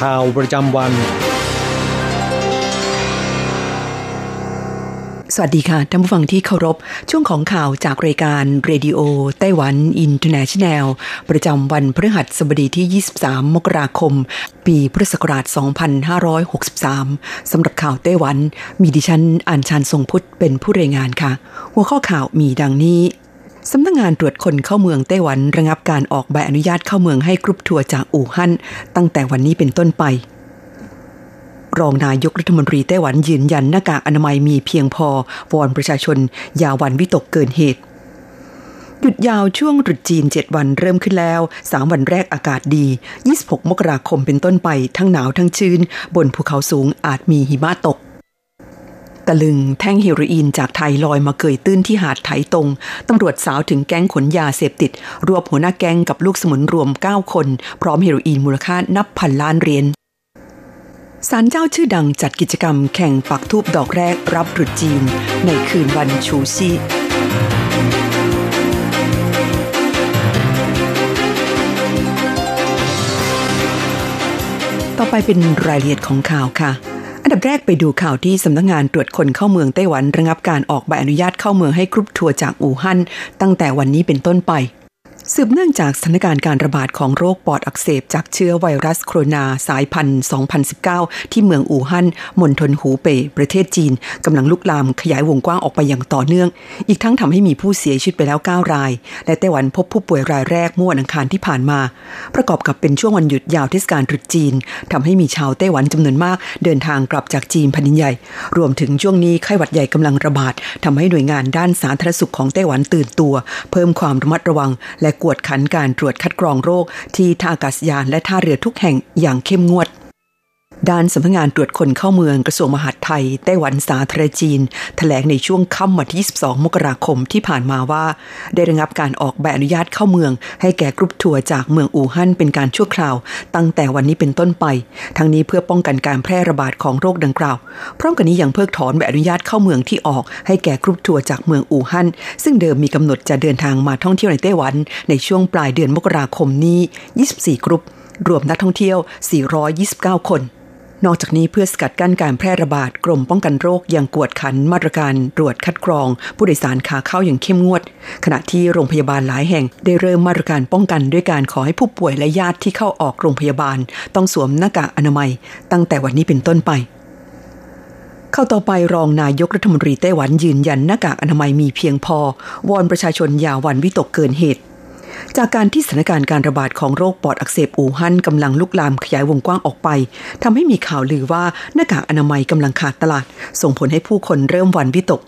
ข่าวประจำวัน สวัสดีค่ะท่านผู้ฟังที่เคารพ ช่วงของข่าวจากรายการ Radio Taiwan International ประจำวันพฤหัสบดีที่ 23 มกราคม ปีพุทธศักราช 2563 สำหรับข่าวไต้หวัน มีดิฉันอัญชันทรงพุทธเป็นผู้รายงานค่ะ หัวข้อข่าวมีดังนี้ สำนักงานตรวจคนเข้าเมืองไต้หวันระงับการออกใบอนุญาตเข้าเมืองให้กรุ๊ปทัวร์จากอู่ฮั่นตั้งแต่วันนี้เป็นต้นไป รองนายกรัฐมนตรีไต้หวันยืนยันหน้ากากอนามัยมีเพียงพอวอนประชาชน อย่าหวันวิตกเกินเหตุ หยุดยาวช่วงตรุษจีน 7 วันเริ่มขึ้นแล้ว 3 วันแรกอากาศดี 26 มกราคมเป็นต้นไป ทั้งหนาวทั้งชื้น บนภูเขาสูงอาจมีหิมะตก ตะลึงแท่งเฮโรอีนจากไทยลอยมาเกยตื้นที่หาดไถตรงตำรวจสาวถึงแก๊งขนยาเสพติด รวบหัวหน้าแก๊งกับลูกสมุนรวม 9 คน พร้อมเฮโรอีนมูลค่านับพันล้านเหรียญศาลเจ้าชื่อดังจัดกิจกรรมแข่งปักทูบดอกแรกรับตรุษจีน ในคืนวันชูซีต่อไปเป็นรายละเอียดของข่าวค่ะ อันดับแรกไปดูข่าวที่สำนักงงานตรวจคนเข้าเมืองไต้หวันระงับการออกใบอนุญาตเข้าเมืองให้กรุ๊ปทัวร์จากอู่ฮั่นตั้งแต่วันนี้เป็นต้นไป สืบเนื่องจากสถานการณ์การระบาดของโรคปอดอักเสบจากเชื้อไวรัสโคโรนาสายพันธุ์ 2019 ที่เมืองอู่ฮั่นมณฑลหูเป่ยประเทศจีนกำลังลุกลามขยายวงกว้างออกไปอย่างต่อเนื่อง อีกทั้งทำให้มีผู้เสียชีวิตไปแล้ว 9 ราย และไต้หวันพบผู้ป่วยรายแรกเมื่อวันอังคารที่ผ่านมา ประกอบกับเป็นช่วงวันหยุดยาวเทศกาลตรุษจีนทำให้มีชาวไต้หวันจำนวนมากเดินทางกลับจากจีนแผ่นดินใหญ่ รวมถึงช่วงนี้ไข้หวัดใหญ่กำลังระบาดทำให้หน่วยงานด้านสาธารณสุขของไต้หวันตื่นตัว เพิ่มความระมัดระวังและกวดขันการตรวจคัดกรองโรคที่ท่าอากาศยานและท่าเรือทุกแห่งอย่างเข้มงวด ด้านสำนักงานตรวจคนเข้าเมืองกระทรวงมหาดไทย ไต้หวันสาธารณจีนแถลงในช่วงค่ำวันที่ 22 มกราคมที่ผ่านมาว่า ได้ระงับการออกใบอนุญาตเข้าเมือง ให้แก่กรุ๊ปทัวร์จากเมืองอู่ฮั่นเป็นการชั่วคราว ตั้งแต่วันนี้เป็นต้นไป ทั้งนี้เพื่อป้องกันการแพร่ระบาดของโรคดังกล่าวพร้อมกันนี้ยังเพิกถอนใบอนุญาตเข้าเมืองที่ออก ให้แก่กรุ๊ปทัวร์จากเมืองอู่ฮั่นซึ่งเดิมมีกำหนดจะเดินทางมาท่องเที่ยวในไต้หวัน ในช่วงปลายเดือนมกราคมนี้ 24 กรุ๊ปรวมนักท่องเที่ยว 429 คน นอกจากนี้เพื่อสกัดกั้นการแพร่ระบาดกรมป้องกันโรคยังกวดขันมาตรการตรวจคัดกรอง ผู้โดยสารขาเข้าอย่างเข้มงวด ขณะที่โรงพยาบาลหลายแห่งได้เริ่มมาตรการป้องกันด้วยการขอให้ผู้ป่วยและญาติที่เข้าออกโรงพยาบาล ต้องสวมหน้ากากอนามัย ตั้งแต่วันนี้เป็นต้นไปเข้าต่อไปรองนายกรัฐมนตรีไต้หวันยืนยันหน้ากากอนามัยมีเพียงพอ วอนประชาชนอย่าหวันวิตกเกินเหตุ จากการที่สถานการณ์การระบาดของโรคปอดอักเสบอู่ฮั่นกำลังลุกลามขยายวงกว้างออกไปทำให้มีข่าวลือว่าหน้ากากอนามัยกำลังขาดตลาด ส่งผลให้ผู้คนเริ่มหวันวิตก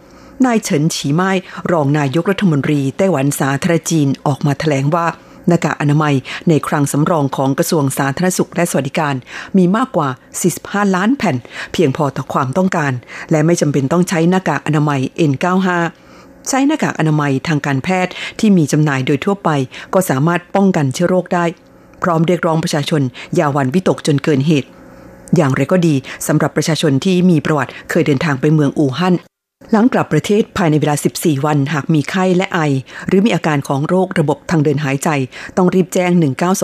นายเฉินฉีไม้รองนายกรัฐมนตรีไต้หวันสาธารณจีนออกมาแถลงว่าหน้ากากอนามัยในคลังสำรองของกระทรวงสาธารณสุขและสวัสดิการ มีมากกว่า 45 ล้านแผ่น เพียงพอต่อความต้องการ และไม่จำเป็นต้องใช้หน้ากากอนามัย N95 ใช้หน้ากากอนามัยทางการแพทย์ที่มีจำหน่ายโดยทั่วไป ก็สามารถป้องกันเชื้อโรคได้ พร้อมเรียกร้องประชาชน อย่าหวั่นวิตกจนเกินเหตุ อย่างไรก็ดีสำหรับประชาชนที่มีประวัติเคยเดินทางไปเมืองอู่ฮั่นหลังกลับประเทศภายในเวลา 14 วัน หากมีไข้และไอ หรือมีอาการของโรคระบบทางเดินหายใจ ต้องรีบแจ้ง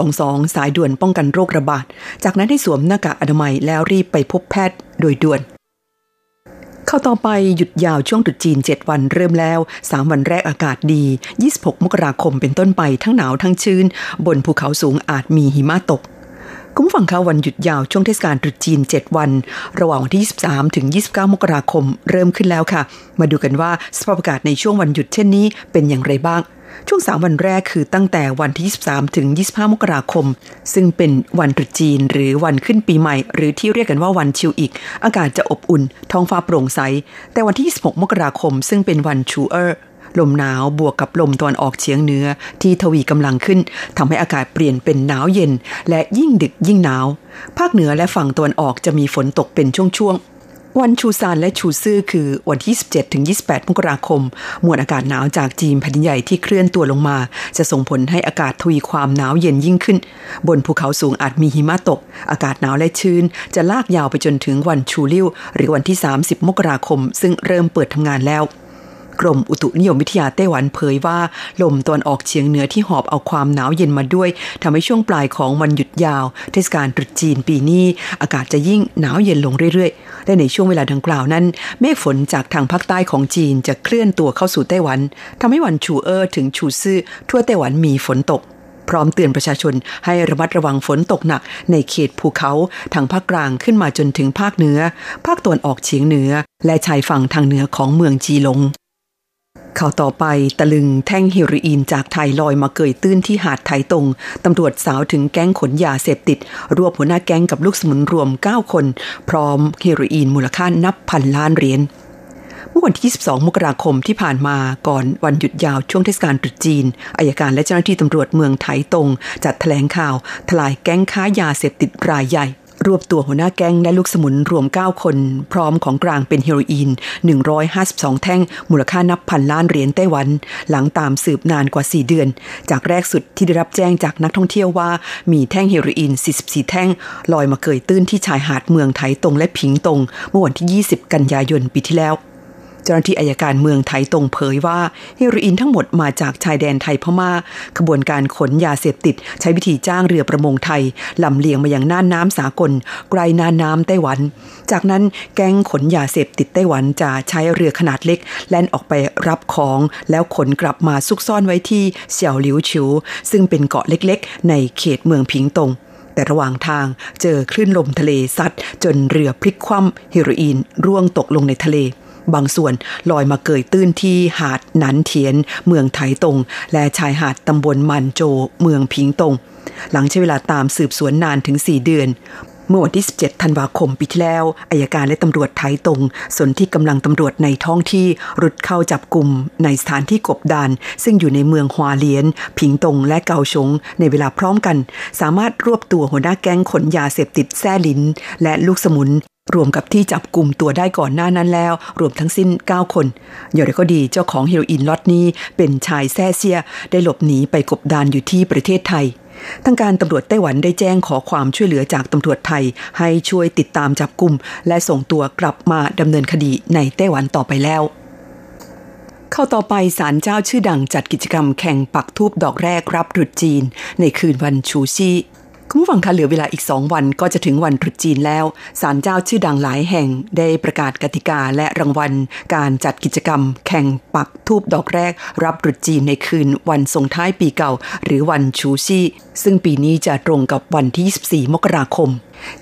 1922 สายด่วนป้องกันโรคระบาด จากนั้นให้สวมหน้ากากอนามัยแล้วรีบไปพบแพทย์โดยด่วน ข้าต่อไปหยุดยาวช่วงตรุษจีน 7 วันเริ่มแล้ว 3 วันแรกอากาศดี 26 มกราคมเป็นต้นไปทั้งหนาวทั้งชื้น บนภูเขาสูงอาจมีหิมะตกคุณฟังคะวันหยุดยาวช่วงเทศกาลตรุษจีน 7 วัน ระหว่างวันที่ 23 ถึง 29 มกราคมเริ่มขึ้นแล้วค่ะ มาดูกันว่าสภาพอากาศในช่วงวันหยุดเช่นนี้เป็นอย่างไรบ้าง ช่วง3วันแรกคือตั้งแต่วันที่ 23 ถึง 25 มกราคม ซึ่งเป็นวันตรุษจีนหรือวันขึ้นปีใหม่ หรือที่เรียกกันว่าวันชิวอีก อากาศจะอบอุ่น ท้องฟ้าโปร่งใส แต่วันที่ 26 มกราคม ซึ่งเป็นวันชูเออร์ลมหนาวบวกกับลมตะวันออกเฉียงเหนือที่ทวีกำลังขึ้นทำให้อากาศเปลี่ยนเป็นหนาวเย็น และยิ่งดึกยิ่งหนาว ภาคเหนือและฝั่งตะวันออกจะมีฝนตกเป็นช่วงๆ วันชูซานและชูซื่อคือวันที่27ถึง28 มกราคม มวลอากาศหนาวจากจีนแผ่นใหญ่ที่เคลื่อนตัวลงมา จะส่งผลให้อากาศทวีความหนาวเย็นยิ่งขึ้น บนภูเขาสูงอาจมีหิมะตก อากาศหนาวและชื้น จะลากยาวไปจนถึงวันชูลิ่วหรือวันที่ 30 มกราคม ซึ่งเริ่มเปิดทำงานแล้วกรมอุตุนิยมวิทยาไต้หวันเผยว่า ลมตอนออกเฉียงเหนือที่หอบเอาความหนาวเย็นมาด้วยทำให้ช่วงปลายของวันหยุดยาว เทศกาลตรุษจีนปีนี้ อากาศจะยิ่งหนาวเย็นลงเรื่อยๆ และในช่วงเวลาดังกล่าวนั้น เมฆฝนจากทางภาคใต้ของจีนจะเคลื่อนตัวเข้าสู่ไต้หวันทำให้วันชูเออร์ถึงชูซื่อทั่วไต้หวันมีฝนตก พร้อมเตือนประชาชนให้ระมัดระวังฝนตกหนัก ในเขตภูเขาทางภาคกลางขึ้นมาจนถึงภาคเหนือ ภาคตะวันออกเฉียงเหนือ และชายฝั่งทางเหนือของเมืองจีหลง ข่าวต่อไปตะลึงแท่งเฮโรอีนจากไทยลอยมาเกยตื้นที่หาดไทยตรง ตำรวจสาวถึงแก๊งขนยาเสพติด รวบหัวหน้าแก๊งกับลูกสมุนรวม 9 คน พร้อมเฮโรอีนมูลค่านับพันล้านเหรียญเมื่อวันที่ 22 มกราคมที่ผ่านมาก่อนวันหยุดยาวช่วงเทศกาลตรุษจีนอายการและเจ้าหน้าที่ตำรวจเมืองไทยตรง จัดแถลงข่าวทลายแก๊งค้ายาเสพติดรายใหญ่ รวบตัวหัวหน้าแก๊งและลูกสมุนรวม 9 คน พร้อมของกลางเป็นเฮโรอีน 152 แท่ง มูลค่านับพันล้านเหรียญไต้หวัน หลังตามสืบนานกว่า 4 เดือน จากแรกสุดที่ได้รับแจ้งจากนักท่องเที่ยวว่า มีแท่งเฮโรอีน 44 แท่ง ลอยมาเกยตื้นที่ชายหาดเมืองไถตงและผิงตง เมื่อวันที่ 20 กันยายนปีที่แล้ว เจ้าหน้าที่อายการเมืองไทยตรงเผยว่าเฮโรอีนทั้งหมดมาจากชายแดนไทยพมา่าขบวนการขนยาเสพติด ใช้วิธีจ้างเรือประมงไทยลำเลียงมาอยังน่านน้ำสากลไกลน่านน้ำไต้หวัน จากนั้นแก๊งขนยาเสพติดไต้หวันจะใช้เรือขนาดเล็ก แล่นออกไปรับของแล้วขนกลับมาซุกซ่อนไว้ที่เสี่ยวหลิวชิว ซึ่งเป็นเกาะเล็กๆ ในเขตเมืองพิงตงแต่ระหว่างทางเจอคลื่นลมทะเลซัดจนเรือพลิกคว่ำเฮโรอีนร่วงตกลงในทะเล บางส่วนลอยมาเกยตื้นที่หาดหนันเทียน เมืองไถตง และชายหาดตำบลมันโจ เมืองพิงตง หลังใช้เวลาตามสืบสวนนานถึง 4 เดือนเมื่อวันที่ 17 ธันวาคมปีที่แล้วอายการและตำรวจไทยตรงสนที่กำลังตำรวจในท้องที่รุดเข้าจับกลุ่มในสถานที่กบดาน ซึ่งอยู่ในเมืองฮวาเลียน ผิงตงและเกาชง ในเวลาพร้อมกัน สามารถรวบตัวหัวหน้าแก๊งขนยาเสพติดแซ่ลิน และลูกสมุน รวมกับที่จับกลุ่มตัวได้ก่อนหน้านั้นแล้ว รวมทั้งสิ้น 9 คนอย่างไรก็ดีเจ้าของเฮโรอีนล็อตนี้เป็นชายแซ่เซีย ได้หลบหนีไปกบดานอยู่ที่ประเทศไทยทางการตำรวจไต้หวันได้แจ้งขอความช่วยเหลือจากตำรวจไทย ให้ช่วยติดตามจับกลุ่ม และส่งตัวกลับมาดำเนินคดีในไต้หวันต่อไปแล้ว เข้าต่อไปศาลเจ้าชื่อดังจัดกิจกรรมแข่งปักทูบดอกแรกรับตรุษจีน ในคืนวันชูชี คุณผู้ฟังคะเหลือเวลาอีกสองวันก็จะถึงวันตรุษจีนแล้วศาลเจ้าชื่อดังหลายแห่งได้ประกาศกติกาและรางวัล การจัดกิจกรรม แข่งปักทูบดอกแรก รับตรุษจีนในคืนวันส่งท้ายปีเก่า หรือวันชูชี่ซึ่งปีนี้จะตรงกับวันที่ 24 มกราคม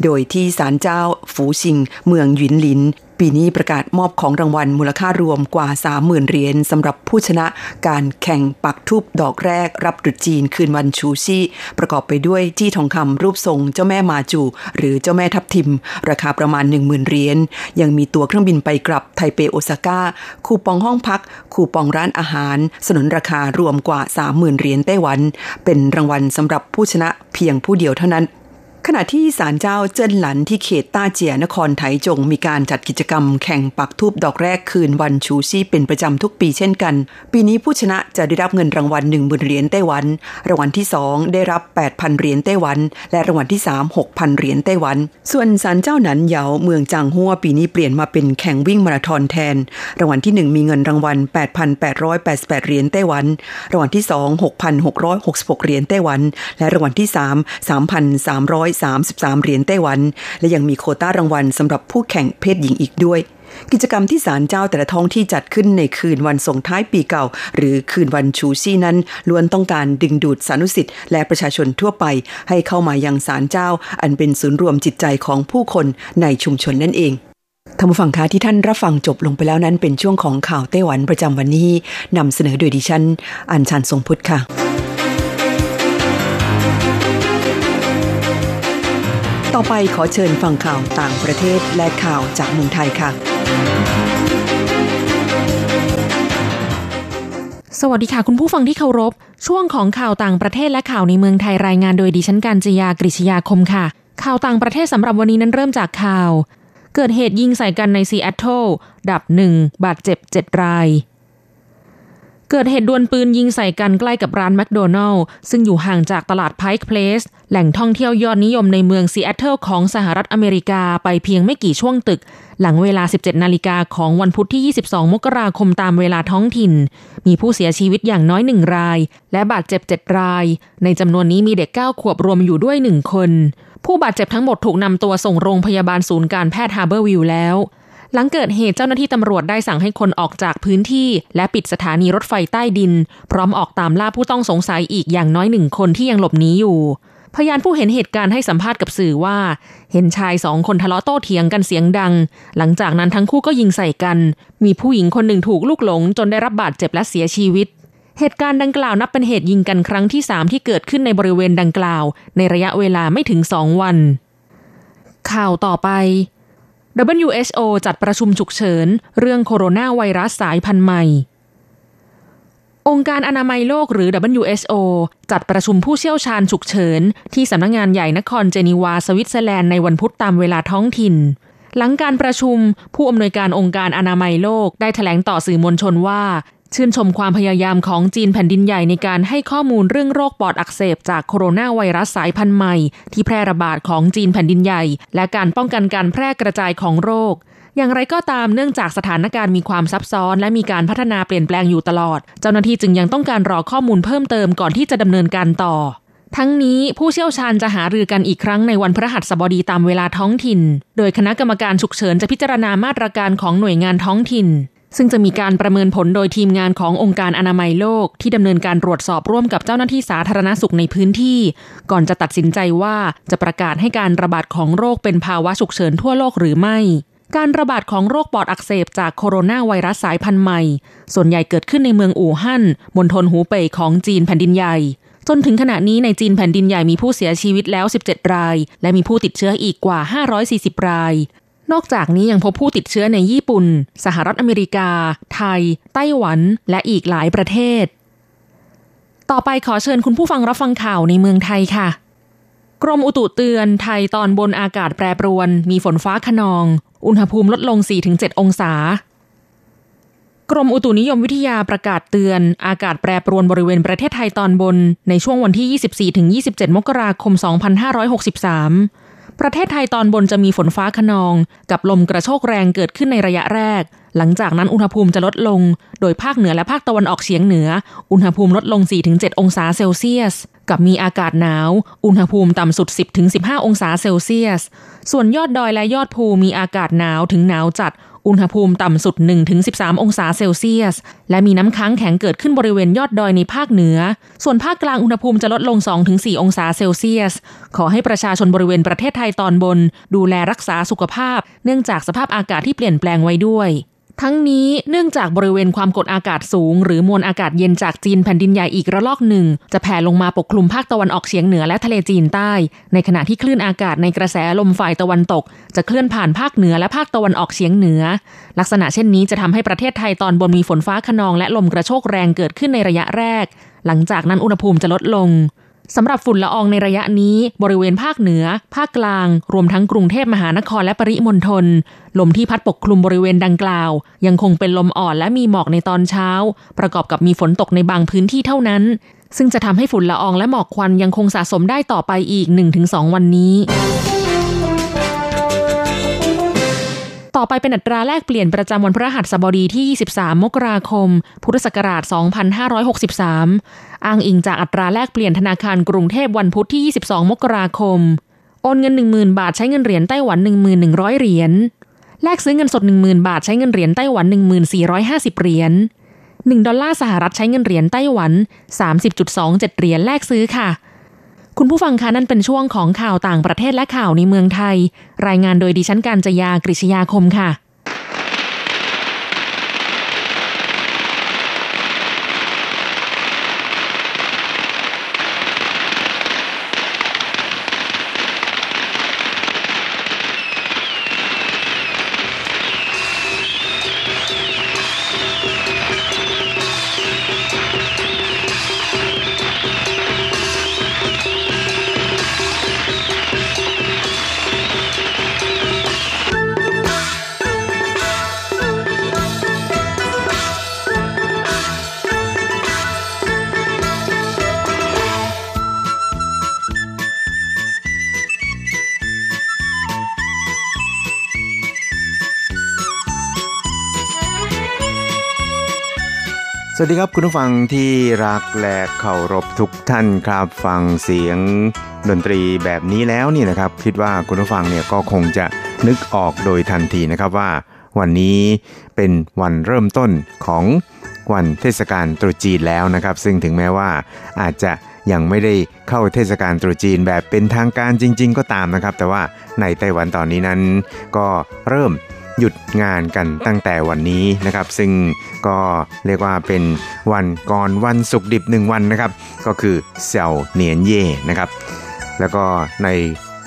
โดยที่ศาลเจ้าฝูชิง เมืองหยินหลิน ปีนี้ประกาศมอบของรางวัลมูลค่ารวมกว่า 30,000 เหรียญสำหรับผู้ชนะการแข่งปักทูบดอกแรกรับตรุษจีนคืนวันชูชี่ ประกอบไปด้วยจี้ทองคำรูปทรงเจ้าแม่มาจู หรือเจ้าแม่ทับทิม ราคาประมาณ 10,000 เหรียญยังมีตั๋วเครื่องบินไปกลับไทเปโอซาก้า คูปองห้องพัก คูปองร้านอาหาร สนนราคารวมกว่า 30,000 เหรียญไต้หวัน เป็นรางวัลสำหรับผู้ชนะเพียงผู้เดียวเท่านั้น ขณะที่ศาลเจ้าเจิ้นหลันที่เขตต้าเจียนครไถจงมีการจัดกิจกรรมแข่งปักทูบดอกแรกคืนวันชูชี่เป็นประจำทุกปีเช่นกัน ปีนี้ผู้ชนะจะได้รับเงินรางวัล1 0,000เหรียญไต้หวัน รางวัลที่ 2 ได้รับ 8,000เหรียญไต้หวัน และรางวัลที่ 3 6,000เหรียญไต้หวัน ส่วนศาลเจ้าหนันเหยาเมืองจางฮั่วปีนี้เปลี่ยนมาเป็นแข่งวิ่งมาราธอนแทน รางวัลที่ 1 มีเงินรางวัล 8,888เหรียญไต้หวัน รางวัลที่ 2 6,666เหรียญไต้หวัน และรางวัลที่ 3 3,300 133 เหรียญไต้หวัน และยังมีโคต้ารางวัลสำหรับผู้แข่งเพศหญิงอีกด้วย กิจกรรมที่ศาลเจ้าแต่ละท้องที่จัดขึ้นในคืนวันส่งท้ายปีเก่า หรือคืนวันชูซี่นั้นล้วนต้องการดึงดูดสานุสิทธิ์และประชาชนทั่วไป ให้เข้ามายังศาลเจ้า อันเป็นศูนย์รวมจิตใจของผู้คนในชุมชนนั่นเองท่านผู้ฟังคะที่ท่านรับฟังจบลงไปแล้วนั้นเป็นช่วงของข่าวไต้หวันประจำวันนี้นำเสนอโดยดิฉัน อัญชันทรงพุทธค่ะ ต่อไปขอเชิญฟังข่าวต่างประเทศและข่าวจากเมืองไทยค่ะ สวัสดีค่ะคุณผู้ฟังที่เคารพ ช่วงของข่าวต่างประเทศและข่าวในเมืองไทยรายงานโดยดิฉันการจียากริชยาคมค่ะ ข่าวต่างประเทศสำหรับวันนี้นั้นเริ่มจากข่าว เกิดเหตุยิงใส่กันในซีแอตเทิลดับหนึ่งบาดเจ็บเจ็ดราย เกิดเหตุดวลปืนยิงใส่กันใกล้กับร้านแมคโดนัลด์ซึ่งอยู่ห่างจากตลาดไพค์เพลสแหล่งท่องเที่ยวยอดนิยมในเมืองซีแอตเทิลของสหรัฐอเมริกาไปเพียงไม่กี่ช่วงตึก หลังเวลา 17 นาฬิกาของวันพุธที่ 22 มกราคมตามเวลาท้องถิ่น มีผู้เสียชีวิตอย่างน้อยหนึ่งราย และบาดเจ็บ 7 ราย ในจำนวนนี้มีเด็ก 9 ขวบรวมอยู่ด้วย 1 คน ผู้บาดเจ็บทั้งหมดถูกนำตัวส่งโรงพยาบาลศูนย์การแพทย์ฮาร์เบอร์วิวแล้ว หลังเกิดเหตุเจ้าหน้าที่ตำรวจได้สั่งให้คนออกจากพื้นที่ และปิดสถานีรถไฟใต้ดิน พร้อมออกตามล่าผู้ต้องสงสัยอีกอย่างน้อยหนึ่งคนที่ยังหลบหนีอยู่ พยานผู้เห็นเหตุการณ์ให้สัมภาษณ์กับสื่อว่า เห็นชายสองคนทะเลาะโต้เถียงกันเสียงดัง หลังจากนั้นทั้งคู่ก็ยิงใส่กัน มีผู้หญิงคนหนึ่งถูกลูกหลง จนได้รับบาดเจ็บและเสียชีวิตเหตุการณ์ดังกล่าวนับเป็นเหตุยิงกันครั้งที่ 3 ที่เกิดขึ้นในบริเวณดังกล่าว ในระยะเวลาไม่ถึง 2 วัน ข่าวต่อไป WHO จัดประชุมฉุกเฉิน เรื่องโคโรนาไวรัสสายพันธุ์ใหม่ องค์การอนามัยโลกหรือ WHO จัดประชุมผู้เชี่ยวชาญฉุกเฉิน ที่สำนักงงานใหญ่นครเจนีวาสวิตเซอร์แลนด์ในวันพุธตามเวลาท้องถิ่น หลังการประชุม ผู้อำนวยการองค์การอนามัยโลกได้แถลงต่อสื่อมวลชนว่า ชื่นชมความพยายามของจีนแผ่นดินใหญ่ในการให้ข้อมูลเรื่องโรคปอดอักเสบจากโคโรนาไวรัสสายพันธุ์ใหม่ ที่แพร่ระบาดของจีนแผ่นดินใหญ่ และการป้องกันการแพร่กระจายของโรค อย่างไรก็ตามเนื่องจากสถานการณ์มีความซับซ้อน และมีการพัฒนาเปลี่ยนแปลงอยู่ตลอด เจ้าหน้าที่จึงยังต้องการรอข้อมูลเพิ่มเติมก่อนที่จะดำเนินการต่อ ทั้งนี้ผู้เชี่ยวชาญจะหารือกันอีกครั้งในวันพฤหัสบดีตามเวลาท้องถิ่น โดยคณะกรรมการฉุกเฉินจะพิจารณามาตรการของหน่วยงานท้องถิ่น ซึ่งจะมีการประเมินผลโดยทีมงานขององค์การอนามัยโลก ที่ดำเนินการตรวจสอบร่วมกับเจ้าหน้าที่สาธารณสุขในพื้นที่ ก่อนจะตัดสินใจว่าจะประกาศให้การระบาดของโรคเป็นภาวะฉุกเฉินทั่วโลกหรือไม่การระบาดของโรคปอดอักเสบจากโคโรนาไวรัสสายพันธุ์ใหม่ ส่วนใหญ่เกิดขึ้นในเมืองอู่ฮั่นมณฑลหูเป่ยของจีนแผ่นดินใหญ่ จนถึงขณะนี้ในจีนแผ่นดินใหญ่มีผู้เสียชีวิตแล้ว 17 ราย และมีผู้ติดเชื้ออีกกว่า 540 ราย นอกจากนี้ยังพบผู้ติดเชื้อในญี่ปุ่น สหรัฐอเมริกา ไทย ไต้หวัน และอีกหลายประเทศ ต่อไปขอเชิญคุณผู้ฟังรับฟังข่าวในเมืองไทยค่ะ กรมอุตุเตือนไทยตอนบนอากาศแปรปรวน มีฝนฟ้าขนอง อุณหภูมิลดลง 4-7 องศา กรมอุตุนิยมวิทยาประกาศเตือน อากาศแปรปรวนบริเวณประเทศไทยตอนบน ในช่วงวันที่ 24-27 มกราคม 2563 ประเทศไทยตอนบนจะมีฝนฟ้าขนอง กับลมกระโชกแรงเกิดขึ้นในระยะแรก หลังจากนั้นอุณหภูมิจะลดลง โดยภาคเหนือและภาคตะวันออกเฉียงเหนือ อุณหภูมิลดลง 4-7 องศาเซลเซียส กับมีอากาศหนาว อุณหภูมิต่ำสุด 10-15 องศาเซลเซียส ส่วนยอดดอยและยอดภูมีอากาศหนาวถึงหนาวจัด อุณหภูมิต่ำสุด 1-13 องศาเซลเซียส และมีน้ำค้างแข็งเกิดขึ้นบริเวณยอดดอยในภาคเหนือ ส่วนภาคกลางอุณหภูมิจะลดลง 2-4 องศาเซลเซียส ขอให้ประชาชนบริเวณประเทศไทยตอนบน ดูแลรักษาสุขภาพ เนื่องจากสภาพอากาศที่เปลี่ยนแปลงไว้ด้วย ทั้งนี้เนื่องจากบริเวณความกดอากาศสูง หรือมวลอากาศเย็นจากจีนแผ่นดินใหญ่อีกระลอกหนึ่ง จะแผ่ลงมาปกคลุมภาคตะวันออกเฉียงเหนือและทะเลจีนใต้ ในขณะที่คลื่นอากาศในกระแสลมฝ่ายตะวันตก จะเคลื่อนผ่านภาคเหนือและภาคตะวันออกเฉียงเหนือ ลักษณะเช่นนี้จะทำให้ประเทศไทยตอนบนมีฝนฟ้าขนองและลมกระโชกแรงเกิดขึ้นในระยะแรก หลังจากนั้นอุณหภูมิจะลดลง สำหรับฝุ่นละอองในระยะนี้ บริเวณภาคเหนือ ภาคกลาง รวมทั้งกรุงเทพมหานครและปริมณฑลลมที่พัดปกคลุมบริเวณดังกล่าว ยังคงเป็นลมอ่อนและมีหมอกในตอนเช้า ประกอบกับมีฝนตกในบางพื้นที่เท่านั้น ซึ่งจะทำให้ฝุ่นละอองและหมอกควันยังคงสะสมได้ต่อไปอีก 1-2 วันนี้ ต่อไปเป็นอัตราแลกเปลี่ยนประจำวันพฤหัสบดีที่ 23 มกราคม พุทธศักราช 2563 อ้างอิงจากอัตราแลกเปลี่ยนธนาคารกรุงเทพวันพุธที่ 22 มกราคม โอนเงิน 10,000 บาทใช้เงินเหรียญไต้หวัน 1,100 เหรียญ แลกซื้อเงินสด 10,000 บาทใช้เงินเหรียญไต้หวัน 1450 เหรียญ 1 ดอลลาร์สหรัฐใช้เงินเหรียญไต้หวัน 30.27 เหรียญแลกซื้อค่ะ คุณผู้ฟังคะนั่นเป็นช่วงของข่าวต่างประเทศและข่าวในเมืองไทย รายงานโดยดิฉันการจยากริชยาคมค่ะ วัสดีครับคุณผู้ฟังที่รักและเคารพทุกท่านครับฟังเสียงดนตรีแบบนี้แล้วนี่นะครับ คิดว่าคุณผู้ฟังเนี่ยก็คงจะนึกออกโดยทันทีนะครับว่า วันนี้เป็นวันเริ่มต้นของวันเทศกาลตรุษจีนแล้วนะครับ ซึ่งถึงแม้ว่าอาจจะยังไม่ได้เข้าเทศกาลตรุษจีนแบบเป็นทางการจริง ๆ ก็ตามนะครับ แต่ว่าในไต้หวันตอนนี้นั้นก็เริ่ม หยุดงานกันตั้งแต่วันนี้นะครับ ซึ่งก็เรียกว่าเป็นวันก่อนวันศุกร์ดิบหนึ่งวันนะครับ ก็คือเซลเนียนเย่นะครับ แล้วก็ใน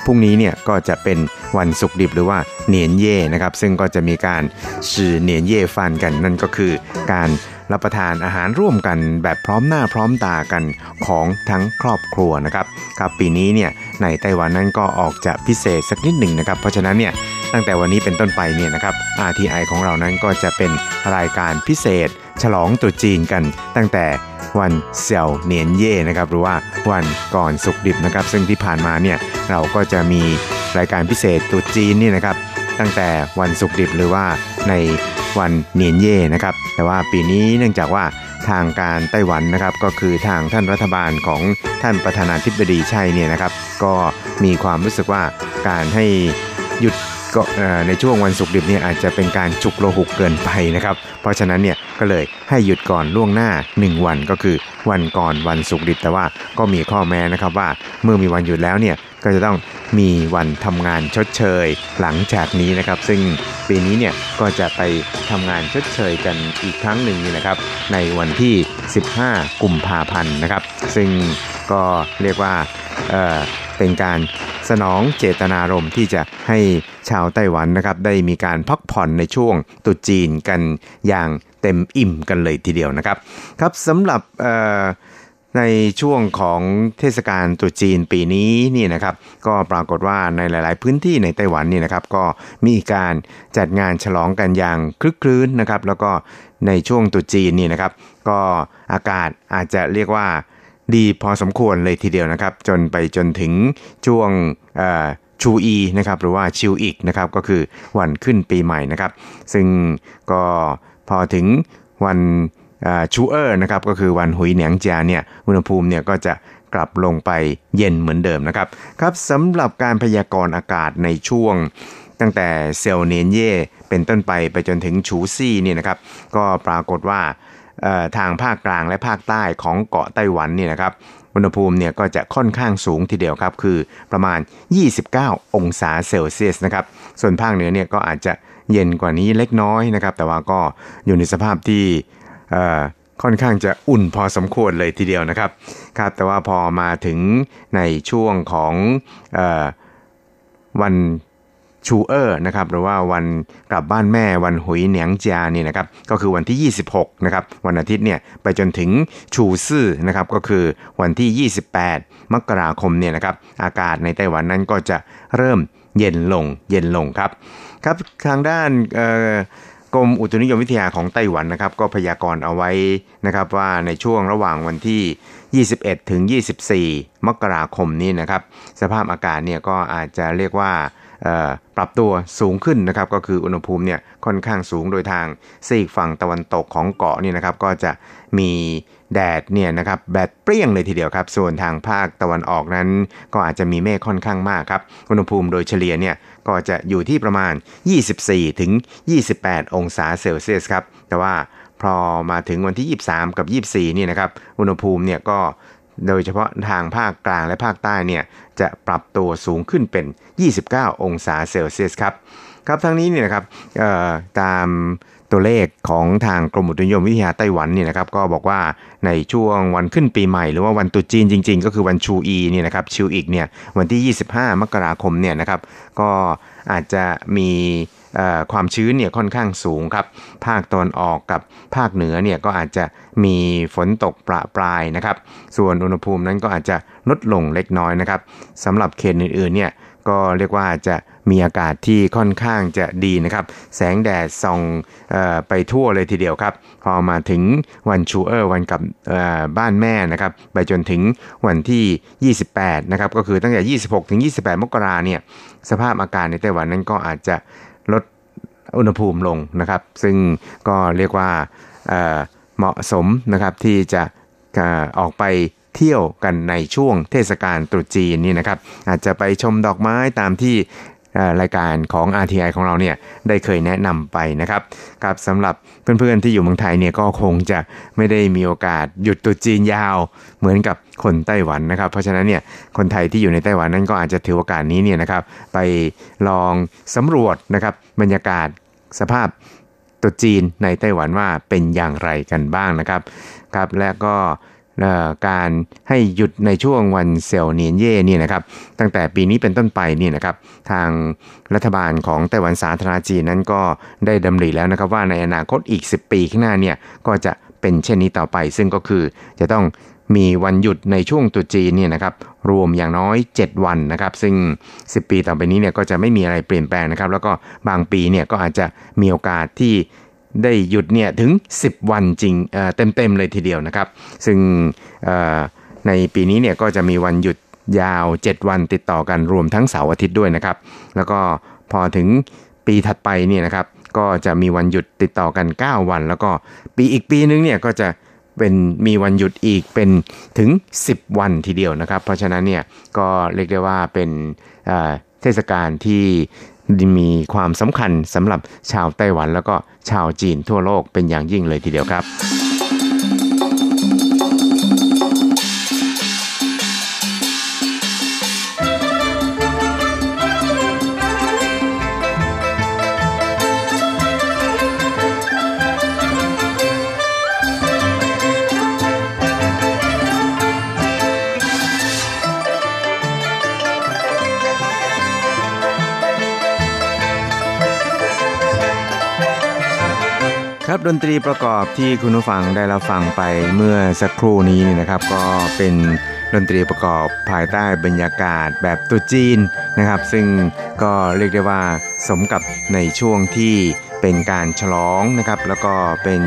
พรุ่งนี้เนี่ยก็จะเป็นวันศุกร์ดิบหรือว่าเนียนเย่นะครับ ซึ่งก็จะมีการชื่อเนียนเย่ฟันกัน นั่นก็คือการรับประทานอาหารร่วมกันแบบพร้อมหน้าพร้อมตากันของทั้งครอบครัวนะครับครับปีนี้เนี่ย ในไต้หวันนั้นก็ออกจะพิเศษสักนิดหนึ่งนะครับ เพราะฉะนั้นเนี่ยตั้งแต่วันนี้เป็นต้นไปเนี่ยนะครับ RTI ของเรานั้นก็จะเป็นรายการพิเศษ ฉลองตรุษจีนกัน ตั้งแต่วันเสี่ยวเนียนเย่นะครับหรือว่าวันก่อนสุกดิบนะครับ ซึ่งที่ผ่านมาเนี่ยเราก็จะมีรายการพิเศษตรุษจีนนี่นะครับ ตั้งแต่วันสุกดิบหรือว่าในวันเนียนเย่นะครับแต่ว่าปีนี้เนื่องจากว่า ทางการไต้หวันนะครับ ก็คือทางท่านรัฐบาลของท่านประธานาธิบดีชัยเนี่ยนะครับ ก็มีความรู้สึกว่าการให้หยุดก็ในช่วงวันศุกร์ดิบเนี่ยอาจจะเป็นการจุกโลหุกเกินไปนะครับ เพราะฉะนั้นเนี่ยก็เลยให้หยุดก่อนล่วงหน้า 1 วันก็คือวันก่อนวันศุกร์ดิบแต่ว่าก็มีข้อแม้นะครับว่าเมื่อมีวันหยุดแล้วเนี่ย ก็จะต้องมีวันทำงานชดเชยหลังจากนี้นะครับ ซึ่งปีนี้เนี่ยก็จะไปทำงานชดเชยกันอีกครั้งหนึ่งนี่นะครับ ในวันที่ 15 กุมภาพันธ์นะครับ ซึ่งก็เรียกว่าเเป็นการสนองเจตนารมณ์ที่จะให้ชาวไต้หวันนะครับได้มีการพักผ่อนในช่วงตุจีนกันอย่างเต็มอิ่มกันเลยทีเดียวนะครับ ครับสำหรับ ในช่วงของเทศกาลตรุษจีนปีนี้นี่นะครับก็ปรากฏว่าในหลาย ๆ พื้นที่ในไต้หวันนี่นะครับก็มีการจัดงานฉลองกันอย่างคลึกคลื้นนะครับแล้วก็ในช่วงตรุษจีนนี่นะครับ ก็อากาศอาจจะเรียกว่าดีพอสมควรเลยทีเดียวนะครับ จนไปจนถึงช่วงชูอีนะครับหรือว่าชิวอีกนะครับก็คือวันขึ้นปีใหม่นะครับ ซึ่งก็พอถึงวัน ชูเออร์นะครับก็คือวันหุยเหนียงเจาเนี่ยอุณหภูมิเนี่ยก็จะกลับลงไปเย็นเหมือนเดิมนะครับครับสำหรับการพยากรณ์อากาศในช่วงตั้งแต่เซลเนียนเย่เป็นต้นไปไปจนถึงชูซี่นี่นะครับ ก็ปรากฏว่าทางภาคกลางและภาคใต้ของเกาะไต้หวันนี่นะครับอุณหภูมิเนี่ยก็จะค่อนข้างสูงทีเดียวครับ คือประมาณ 29 องศาเซลเซียสนะครับ ส่วนภาคเหนือเนี่ยก็อาจจะเย็นกว่านี้เล็กน้อยนะครับ แต่ว่าก็อยู่ในสภาพที่ ค่อนข้างจะอุ่นพอสมควรเลยทีเดียวนะครับครับแต่ว่าพอมาถึงในช่วงของอวันชูเออร์นะครับหรือว่าวันกลับบ้านแม่วันหุยเหนียงจานี่นะครับก็คือวันที่ 26นะครับวันอาทิตย์เนี่ยไปจนถึงชูซื่อนะครับก็คือวันที่ 28 มกราคมเนี่ยนะครับอากาศในไต้หวันนั้นก็จะเริ่มเย็นลงเย็นลงครับครับทางด้าน กรมอุตุนิยมวิทยาของไต้หวันนะครับ ก็พยากรณ์เอาไว้นะครับว่าในช่วงระหว่างวันที่ 21 ถึง 24 มกราคมนี้นะครับ สภาพอากาศเนี่ยก็อาจจะเรียกว่าปรับตัวสูงขึ้นนะครับ ก็คืออุณหภูมิเนี่ยค่อนข้างสูงโดยทางซีกฝั่งตะวันตกของเกาะนี่นะครับ ก็จะมีแดดเนี่ยนะครับแดดเปรี้ยงเลยทีเดียวครับส่วนทางภาคตะวันออกนั้น ก็อาจจะมีเมฆค่อนข้างมากครับอุณหภูมิโดยเฉลี่ยเนี่ยก็จะอยู่ที่ประมาณ 24ถึง28 องศาเซลเซียสครับแต่ว่าพอมาถึงวันที่ 23 กับ 24นี่นะครับอุณหภูมิเนี่ยก็โดยเฉพาะทางภาคกลางและภาคใต้เนี่ยจะปรับตัวสูงขึ้นเป็น 29 องศาเซลเซียสครับครับทั้งนี้เนี่ยนะครับตาม ตัวเลขของทางกรมอุตุนิยมวิทยาไต้หวันเนี่ยนะครับก็บอกว่าในช่วงวันขึ้นปีใหม่ หรือว่าวันตุจีนจริง ๆ ก็คือวันชูอีเนี่ยนะครับชิวอีกเนี่ยวันที่ 25 มกราคมเนี่ยนะครับก็อาจจะมีความชื้นเนี่ยค่อนข้างสูงครับ ภาคตอนออกกับภาคเหนือเนี่ยก็อาจจะมีฝนตกประปรายนะครับ ส่วนอุณหภูมินั้นก็อาจจะลดลงเล็กน้อยนะครับสำหรับเขตอื่นๆเนี่ยก็เรียกว่าจะ มีอากาศที่ค่อนข้างจะดีนะครับ แสงแดดส่องไปทั่วเลยทีเดียวครับ พอมาถึงวันชูเออร์วันกับบ้านแม่นะครับ ไปจนถึงวันที่ 28 นะครับ ก็คือตั้งแต่ 26 ถึง 28 มกราเนี่ย สภาพอากาศในไต้หวันนั้นก็อาจจะลดอุณหภูมิลงนะครับ ซึ่งก็เรียกว่าเหมาะสมนะครับที่จะออกไปเที่ยวกันในช่วงเทศกาลตรุษจีนนี่นะครับ อาจจะไปชมดอกไม้ตามที่ รายการของ RTI ของเราเนี่ยได้เคยแนะนำไปนะครับกับสำหรับเพื่อนๆที่อยู่เมืองไทยเนี่ยก็คงจะไม่ได้มีโอกาสหยุดตุจีนยาวเหมือนกับคนไต้หวันนะครับ เพราะฉะนั้นเนี่ยคนไทยที่อยู่ในไต้หวันนั้นก็อาจจะถือโอกาสนี้เนี่ยนะครับไปลองสำรวจนะครับบรรยากาศสภาพตุจีนในไต้หวันว่าเป็นอย่างไรกันบ้างนะครับครับและก็ การให้หยุดในช่วงวันเซลเนียนเย่นี่นะครับตั้งแต่ปีนี้เป็นต้นไปนี่นะครับทางรัฐบาลของไต้หวันสาธารณจีนนั้นก็ได้ดำริแล้วนะครับว่าในอนาคตอีก 10 ปีข้างหน้าเนี่ยก็จะเป็นเช่นนี้ต่อไป ซึ่งก็คือจะต้องมีวันหยุดในช่วงตุจีนเนี่ยนะครับรวมอย่างน้อย 7 วันนะครับ ซึ่ง 10 ปีต่อไปนี้เนี่ยก็จะไม่มีอะไรเปลี่ยนแปลงนะครับ แล้วก็บางปีเนี่ยก็อาจจะมีโอกาสที่ ได้หยุดเนี่ยถึง 10 วันจริงเต็มๆเลยทีเดียวนะครับ ซึ่งในปีนี้เนี่ยก็จะมีวันหยุดยาว 7 วันติดต่อกันรวมทั้งเสาร์อาทิตย์ด้วยนะครับ แล้วก็พอถึงปีถัดไปเนี่ยนะครับก็จะมีวันหยุดติดต่อกัน 9 วัน แล้วก็ปีอีกปีนึงเนี่ยก็จะเป็นมีวันหยุดอีกเป็นถึง 10 วันทีเดียวนะครับ เพราะฉะนั้นเนี่ยก็เรียกได้ว่าเป็นเทศกาลที่ มีความสำคัญสำหรับชาวไต้หวันแล้วก็ชาวจีนทั่วโลกเป็นอย่างยิ่งเลยทีเดียวครับ ดนตรีประกอบที่คุณผู้ฟังได้รับฟังไปเมื่อสักครู่นี้นี่นะครับ ก็เป็นดนตรีประกอบภายใต้บรรยากาศแบบตุจีนนะครับ ซึ่งก็เรียกได้ว่าสมกับในช่วงที่เป็นการฉลองนะครับ แล้วก็เป็น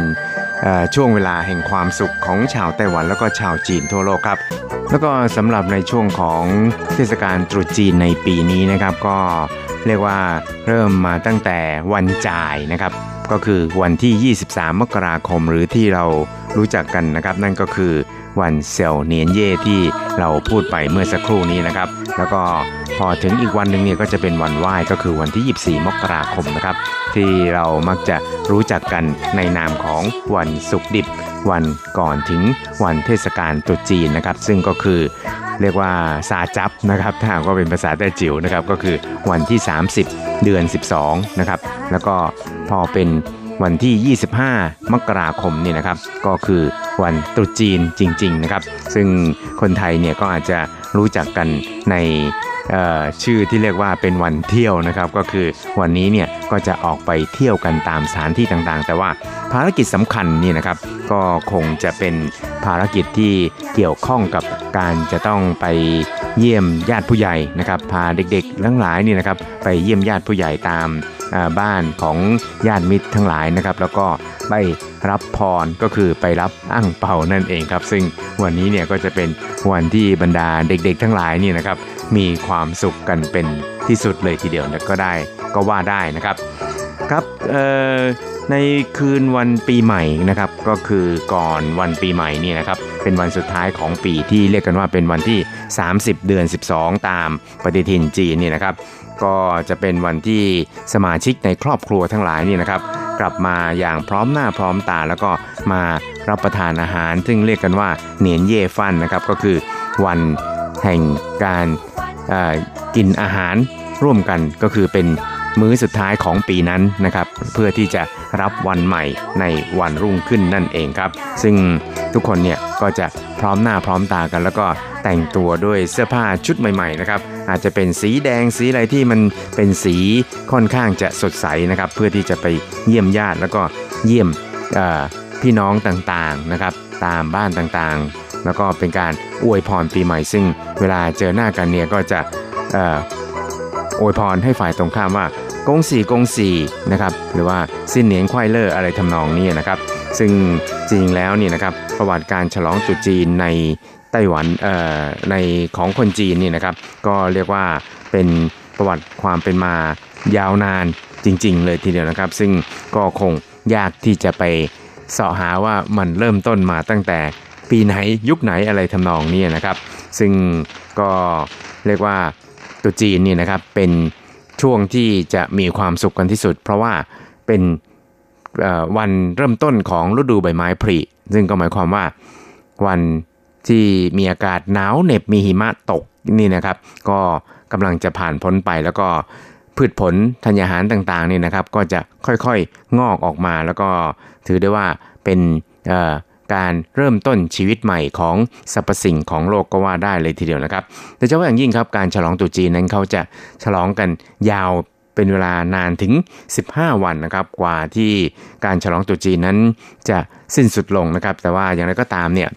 ช่วงเวลาแห่งความสุขของชาวไต้หวันแล้วก็ชาวจีนทั่วโลกครับ แล้วก็สำหรับในช่วงของเทศกาลตรุษจีนในปีนี้นะครับ ก็เรียกว่าเริ่มมาตั้งแต่วันจ่ายนะครับ ก็คือวันที่ 23 มกราคมหรือที่เรารู้จักกันนะครับ นั่นก็คือวันเซลเนียนเย่ที่เราพูดไปเมื่อสักครู่นี้นะครับ แล้วก็พอถึงอีกวันหนึ่งเนี่ยก็จะเป็นวันไหว้ก็คือวันที่ 24 มกราคมนะครับ ที่เรามักจะรู้จักกันในนามของวันสุกดิบ วันก่อนถึงวันเทศกาลตรุษจีนนะครับ ซึ่งก็คือ เรียกว่าซาจับนะครับถ้าหากว่าเป็นภาษาแต้จิ๋วนะครับก็คือวันที่ 30 เดือน 12นะครับแล้วก็พอเป็นวันที่ 25 มกราคมนี่นะครับ ก็คือวันตรุษจีนจริง ๆ นะครับ ซึ่งคนไทยเนี่ยก็อาจจะรู้จักกันใน ชื่อที่เรียกว่าเป็นวันเที่ยวนะครับ ก็คือวันนี้เนี่ยก็จะออกไปเที่ยวกันตามสถานที่ต่างๆ แต่ว่าภารกิจสำคัญนี่นะครับ ก็คงจะเป็นภารกิจที่เกี่ยวข้องกับการจะต้องไปเยี่ยมญาติผู้ใหญ่นะครับ พาเด็กๆทั้งหลายนี่นะครับ ไปเยี่ยมญาติผู้ใหญ่ตาม บ้านของญาติมิตรทั้งหลายนะครับ แล้วก็ไปรับพรก็คือไปรับอั่งเปานั่นเองครับ ซึ่งวันนี้เนี่ยก็จะเป็นวันที่บรรดาเด็กๆ ทั้งหลายนี่นะครับ มีความสุขกันเป็นที่สุดเลยทีเดียวก็ได้ก็ว่าได้นะครับครับในคืนวันปีใหม่นะครับก็คือก่อนวันปีใหม่นี่นะครับเป็นวันสุดท้ายของปีที่เรียกกันว่าเป็นวันที่ 30 เดือน 12 ตามปฏิทินจีนนี่นะครับ ก็จะเป็นวันที่สมาชิกในครอบครัวทั้งหลายนี่นะครับ กลับมาอย่างพร้อมหน้าพร้อมตา แล้วก็มารับประทานอาหาร ซึ่งเรียกกันว่าเหนียนเย่ฟันนะครับ ก็คือวันแห่งการกินอาหารร่วมกันก็คือเป็นมื้อสุดท้ายของปีนั้นนะครับ เพื่อที่จะรับวันใหม่ในวันรุ่งขึ้นนั่นเองครับ ซึ่งทุกคนเนี่ยก็จะพร้อมหน้าพร้อมตากัน แล้วก็แต่งตัวด้วยเสื้อผ้าชุดใหม่ ๆ นะครับ อาจจะเป็นสีแดงสีอะไรที่มันเป็นสีค่อนข้างจะสดใสนะครับ เพื่อที่จะไปเยี่ยมญาติแล้วก็เยี่ยมพี่น้องต่างๆนะครับ ตามบ้านต่างๆ แล้วก็เป็นการอวยพรปีใหม่ ซึ่งเวลาเจอหน้ากันเนี่ยก็จะอวยพรให้ฝ่ายตรงข้ามว่ากงสีกงสีนะครับหรือว่าสิ้นเหนียงควายเลอร์อะไรทำนองนี้นะครับ ซึ่งจริงแล้วนี่นะครับประวัติการฉลองตรุษจีนใน ไต้หวันในของคนจีนนี่นะครับ ก็เรียกว่าเป็นประวัติความเป็นมายาวนานจริง ๆ เลยทีเดียวนะครับ ซึ่งก็คงยากที่จะไปเสาะหาว่ามันเริ่มต้นมาตั้งแต่ปีไหนยุคไหนอะไรทำนองนี้นะครับ ซึ่งก็เรียกว่าตุจีนนี่นะครับเป็นช่วงที่จะมีความสุขกันที่สุด เพราะว่าเป็นวันเริ่มต้นของฤดูใบไม้ผลิซึ่งก็หมายความว่าวัน ที่มีอากาศหนาวเหน็บมีหิมะตกนี่นะครับ ก็กำลังจะผ่านพ้นไปแล้วก็พืชผลธัญญาหารต่างๆนี่นะครับ ก็จะค่อยๆงอกออกมา แล้วก็ถือได้ว่าเป็นการเริ่มต้นชีวิตใหม่ของสรรพสิ่งของโลกก็ว่าได้เลยทีเดียวนะครับโดยเฉพาะอย่างยิ่งครับการฉลองตรุษจีนนั้นเขาจะฉลองกันยาวเป็นเวลานานถึง 15 วันนะครับ กว่าที่การฉลองตรุษจีนนั้นจะสิ้นสุดลงนะครับ แต่ว่าอย่างไรก็ตามเนี่ย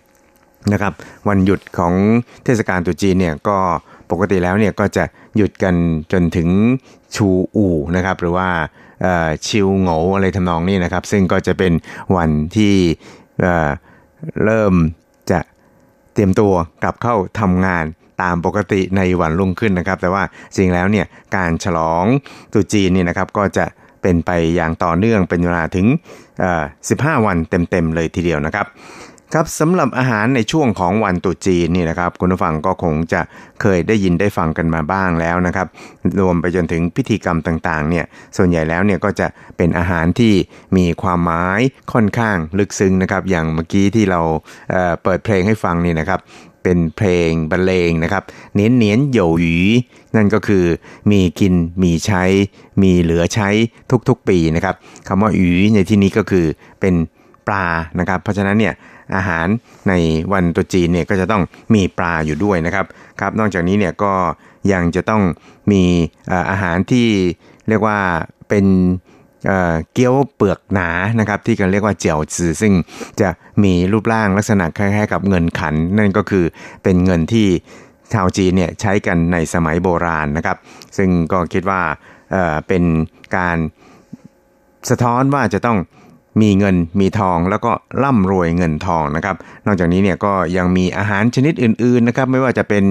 นะครับวันหยุดของเทศกาลตรุษจีนเนี่ยก็ปกติแล้วเนี่ยก็จะหยุดกันจนถึงชูอู่นะครับหรือว่าชิวโง่อะไรทำนองนี้นะครับ ซึ่งก็จะเป็นวันที่เริ่มจะเตรียมตัวกลับเข้าทำงานตามปกติในวันรุ่งขึ้นนะครับ แต่ว่าจริงแล้วเนี่ยการฉลองตุจีนนี่ยนะครับก็จะเป็นไปอย่างต่อเนื่องเป็นเวลาถึง 15 วันเต็มๆเลยทีเดียวนะครับ ครับสำหรับอาหารในช่วงของวันตรุษจีนนี่นะครับ คุณผู้ฟังก็คงจะเคยได้ยินได้ฟังกันมาบ้างแล้วนะครับ รวมไปจนถึงพิธีกรรมต่างๆเนี่ยส่วนใหญ่แล้วเนี่ยก็จะเป็นอาหารที่มีความหมายค่อนข้างลึกซึ้งนะครับ อย่างเมื่อกี้ที่เราเเปิดเพลงให้ฟังนี่นะครับเป็นเพลงบรรเลงนะครับ เนียนเนียนโยหยีนั่นก็คือมีกินมีใช้ มีเหลือใช้ทุกๆปีนะครับคำว่าหยีในที่นี้ก็คือเป็นปลานะครับ เพราะฉะนั้นเนี่ย อาหารในวันตุจีนเนี่ยก็จะต้องมีปลาอยู่ด้วยนะครับครับนอกจากนี้เนี่ยก็ยังจะต้องมีอาหารที่เรียกว่าเป็นเกี๊ยวเปลือกหนานะครับที่กันเรียกว่าเจียวจือซึ่งจะมีรูปร่างลักษณะคล้ายๆกับเงินขัน นั่นก็คือเป็นเงินที่ชาวจีนเนี่ยใช้กันในสมัยโบราณนะครับ ซึ่งก็คิดว่าเป็นการสะท้อนว่าจะต้อง มีเงินมีทองแล้วก็ร่ำรวยเงินทองนะครับ นอกจากนี้เนี่ยก็ยังมีอาหารชนิดอื่นๆนะครับ ไม่ว่าจะเป็น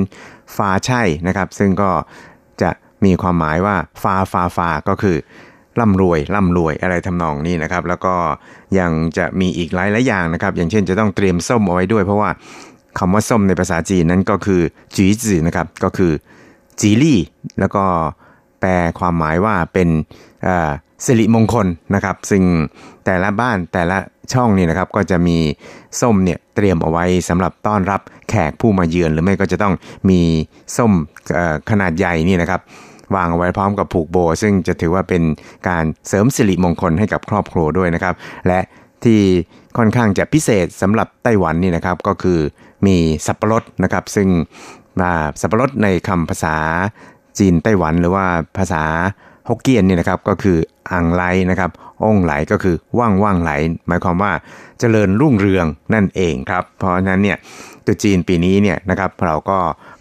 ฟาใช่นะครับ ซึ่งก็จะมีความหมายว่าฟาฟาฟาก็คือร่ำรวยร่ำรวยอะไรทำนองนี้นะครับ แล้วก็ยังจะมีอีกหลายหลายอย่างนะครับ อย่างเช่นจะต้องเตรียมส้มเอาไว้ด้วย เพราะว่าคำว่าส้มในภาษาจีนนั้นก็คือจีจือนะครับ ก็คือจีลี่ แล้วก็แปลความหมายว่าเป็น สิริมงคลนะครับ ซึ่งแต่ละบ้านแต่ละช่องนี่นะครับก็จะมีส้มเนี่ยเตรียมเอาไว้สำหรับต้อนรับแขกผู้มาเยือน หรือไม่ก็จะต้องมีส้มขนาดใหญ่นี่นะครับวางเอาไว้พร้อมกับผูกโบ ซึ่งจะถือว่าเป็นการเสริมสิริมงคลให้กับครอบครัวด้วยนะครับ และที่ค่อนข้างจะพิเศษสำหรับไต้หวันนี่นะครับก็คือมีสับปะรดนะครับ ซึ่งสับปะรดในคำภาษาจีนไต้หวันหรือว่าภาษา ฮกเกี้ยนนี่นะครับก็คืออ่างไหลนะครับองไหลก็คือว่างว่างไหล หมายความว่าเจริญรุ่งเรืองนั่นเองครับ เพราะฉะนั้นเนี่ยตุจีนปีนี้เนี่ยนะครับเราก็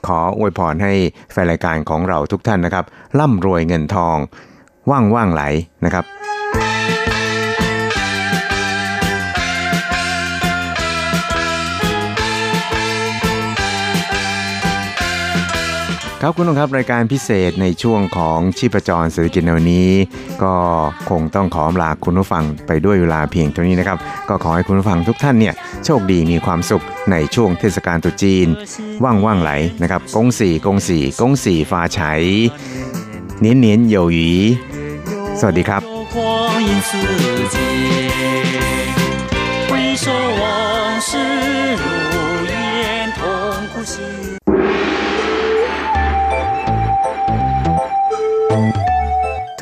ขออวยพรให้แฟนรายการของเราทุกท่านนะครับร่ำรวยเงินทอง ว่างว่างไหลนะครับ ครับคุณผู้ชมครับรายการพิเศษในช่วงของชีพจรเศรษฐกิจในวันนี้ ก็คงต้องขอลาคุณผู้ฟังไปด้วยเวลาเพียงเท่านี้นะครับ ก็ขอให้คุณผู้ฟังทุกท่านเนี่ยโชคดีมีความสุขในช่วงเทศกาลตรุษจีน ว่างว่างไหลนะครับกงสี่กงสี่กงสี่ฟ้าไฉเนียนเนียน有余สวัสดีครับ 光阴似箭，回首往事如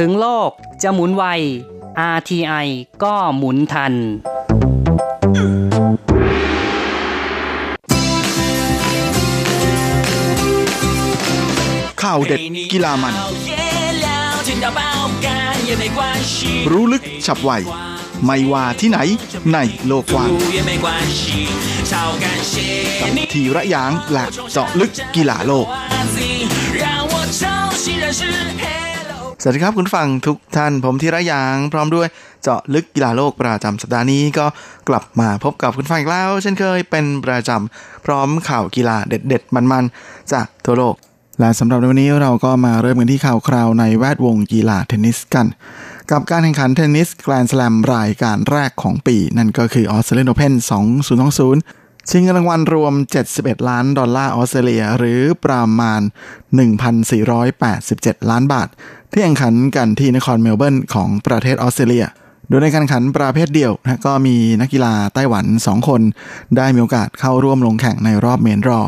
ถึงโลกจะหมุนไว RTI ก็หมุนทัน ข่าวเด็ดกีฬามัน รู้ลึกฉับไว ไม่ว่าที่ไหนในโลกกว้างทีระยางหลักเจาะลึกกีฬาโลก วัสดีครับคุณฟังทุกท่านผมธีระยาง พร้อมด้วยเจาะลึกกีฬาโลกประจำสัปดาห์นี้ก็กลับมาพบกับคุณฟังอีกแล้ว เช่นเคยเป็นประจำพร้อมข่าวกีฬาเด็ด ๆ มันๆ จากทั่วโลก และสำหรับในวันนี้เราก็มาเริ่มกันที่ข่าวคราวในแวดวงกีฬาเทนนิสกัน กับการแข่งขันเทนนิสแกรนด์สแลมรายการแรกของปี นั่นก็คือออสเตรเลียนโอเพน2020 ชิงเงินรางวัลรวม 71 ล้านดอลลาร์ออสเตรเลีย หรือประมาณ 1,487 ล้านบาท ที่แข่งขันกันที่นครเมลเบิร์นของประเทศออสเตรเลีย โดยในการแข่งขันประเภทเดี่ยวนะก็มีนักกีฬาไต้หวัน 2 คน ได้มีโอกาสเข้าร่วมลงแข่งในรอบ main draw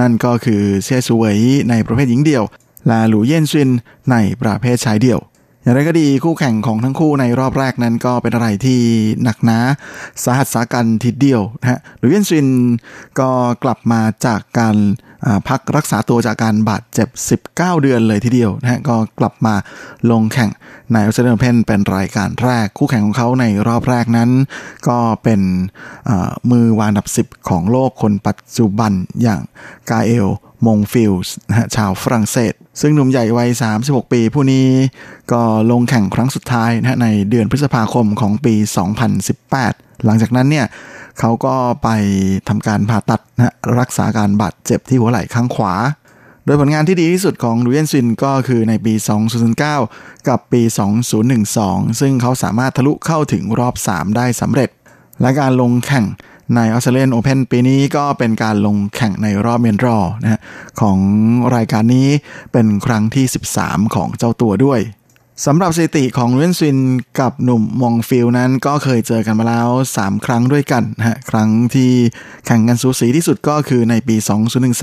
นั่นก็คือเซียซูเวยในประเภทหญิงเดี่ยว และหลูเย่นซินในประเภทชายเดี่ยว อย่างไรก็ดีคู่แข่งของทั้งคู่ในรอบแรกนั้นก็เป็นอะไรที่หนักหนาสาหัสสากันทีเดียวนะฮะหรือเยนซินก็กลับมาจากการพักรักษาตัวจากการบาดเจ็บ 19 เดือนเลยทีเดียวนะฮะก็กลับมาลงแข่งในออสเตรเลียนเพนเป็นรายการแรก คู่แข่งของเขาในรอบแรกนั้น ก็เป็นมือวานดับ 10 ของโลกคนปัจจุบันอย่างกาเอล มงฟิลส์นะฮะชาวฝรั่งเศส ซึ่งหนุ่มใหญ่วัย 36 ปีผู้นี้ก็ลงแข่งครั้งสุดท้ายนะฮะในเดือนพฤษภาคมของปี 2018 หลังจากนั้นเนี่ยเขาก็ไปทำการผ่าตัดนะรักษาการบาดเจ็บที่หัวไหล่ข้างขวา โดยผลงานที่ดีที่สุดของลูเยนซินก็คือในปี 2009 กับปี 2012 ซึ่งเขาสามารถทะลุเข้าถึงรอบ 3 ได้สำเร็จ และการลงแข่ง ในออสเตรเลียนโอเพนปีนี้ก็เป็นการลงแข่งในรอบ main draw นะฮะของรายการนี้เป็นครั้งที่ 13 ของเจ้าตัวด้วย สำหรับสถิติของลูเอนซินกับหนุ่มมองฟิลนั้นก็เคยเจอกันมาแล้ว 3 ครั้งด้วยกันฮะครั้งที่แข่งกันสูสีที่สุดก็คือในปี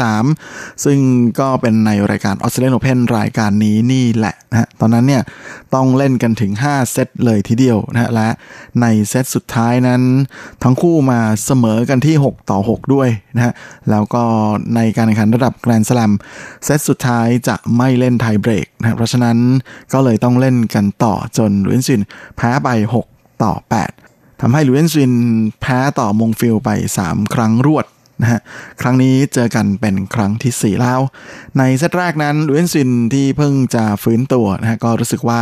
2013 ซึ่งก็เป็นในรายการออสเตรเลียนโอเพนรายการนี้นี่แหละนะฮะตอนนั้นเนี่ยต้องเล่นกันถึง 5 เซตเลยทีเดียวนะและในเซตสุดท้ายนั้น ทั้งคู่มาเสมอกันที่ 6 ต่อ 6 ด้วยนะฮะแล้วก็ในการแข่งขันระดับแกรนด์สแลมเซตสุดท้ายจะไม่เล่น tie break นะฮะเพราะฉะนั้นก็เลยต้องเล่นกันต่อจนลูเอนซินแพ้ไป 6 ต่อ 8ทำให้ลูเอนซินแพ้ต่อมงฟิลไป 3 ครั้งรวดนะฮะครั้งนี้เจอกันเป็นครั้งที่ 4 แล้ว ในเซตแรกนั้นลูเอนซินที่เพิ่งจะฟื้นตัวนะฮะก็รู้สึกว่า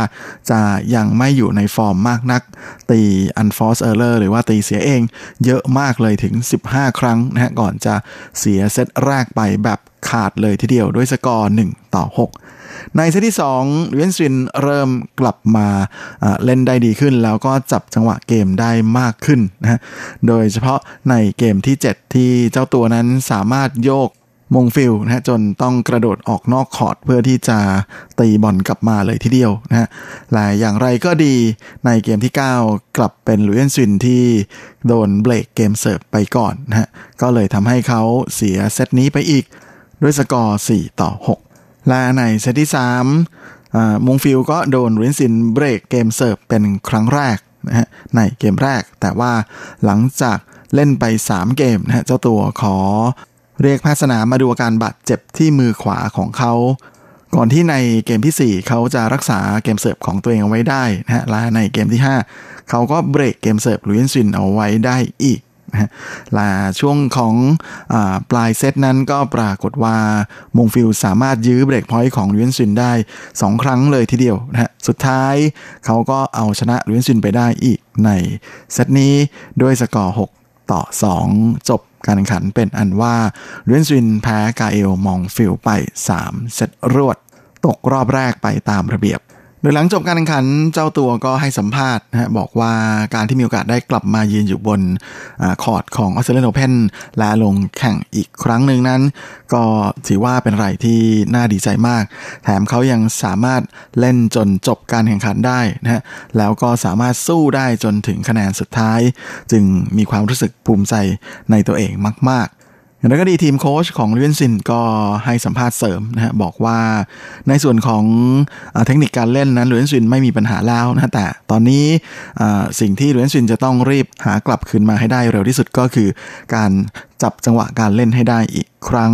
จะยังไม่อยู่ในฟอร์มมากนัก ตี unforced error หรือว่าตีเสียเอง เยอะมากเลยถึง 15 ครั้งนะฮะก่อนจะเสียเซตแรกไปแบบขาดเลยทีเดียวด้วยสกอร์ 1 ต่อ 6 ในเซตที่2เอนซินเริ่มกลับมาเล่นได้ดีขึ้น แล้วก็จับจังหวะเกมได้มากขึ้นนะฮะโดยเฉพาะในเกมที่ 7 ที่เจ้าตัวนั้นสามารถโยกมงฟิลนะฮะจนต้องกระโดดออกนอกคอร์ตเพื่อที่จะตีบอลกลับมาเลยทีเดียวนะฮะและอย่างไรก็ดีในเกมที่ 9 กลับเป็นลูเอนซินที่โดนเบรกเกมเสิร์ฟไปก่อนนะฮะก็เลยทำให้เขาเสียเซตนี้ไปอีกด้วยสกอร์ 4 ต่อ 6 และในเซตที่3 มงฟิลก็โดนเอนซินเบรกเกมเสิร์ฟเป็นครั้งแรกนะฮะในเกมแรก แต่ว่าหลังจากเล่นไป 3 เกมนะฮะเจ้าตัวขอเรียกแพทย์สนามมาดูอาการบาดเจ็บที่มือขวาของเขา ก่อนที่ในเกมทีสี่4 เขาจะรักษาเกมเสิร์ฟของตัวเองเอาไว้ได้นะฮะและในเกมที่ 5 เขาก็เบรกเกมเสิร์ฟลูเอนซินเอาไว้ได้อีก นะฮะและช่วงของปลายเซตนั้นก็ปรากฏว่ามงฟิลสามารถยื้อ break point ของลูเอนซินได้ 2 ครั้งเลยทีเดียวนะฮะสุดท้ายเขาก็เอาชนะลูเอนซินไปได้อีกในเซตนี้ด้วยสกอร์ 6 ต่อ 2 จบการแข่งขันเป็นอันว่าเอนซินแพ้กาเอลมองฟิลไป 3 เซตรวด ตกรอบแรกไปตามระเบียบ โดยหลังจบการแข่งขันเจ้าตัวก็ให้สัมภาษณ์นะฮะบอกว่าการที่มีโอกาสได้กลับมายืนอยู่บนคอร์ตของออสเตรเลียนโอเพนและลงแข่งอีกครั้งหนึ่งนั้น ก็ถือว่าเป็นอะไรที่น่าดีใจมาก แถมเขายังสามารถเล่นจนจบการแข่งขันได้นะฮะแล้วก็สามารถสู้ได้จนถึงคะแนนสุดท้าย จึงมีความรู้สึกภูมิใจในตัวเองมาก ๆ อย่างไรก็ดีทีมโค้ชของลูเอนซินก็ให้สัมภาษณ์เสริมนะฮะบอกว่าในส่วนของเทคนิคการเล่นนั้นลูเอนซินไม่มีปัญหาแล้วนะแต่ตอนนี้สิ่งที่ลูเอนซินจะต้องรีบหากลับคืนมาให้ได้เร็วที่สุดก็คือ การจับจังหวะการเล่นให้ได้อีกครั้ง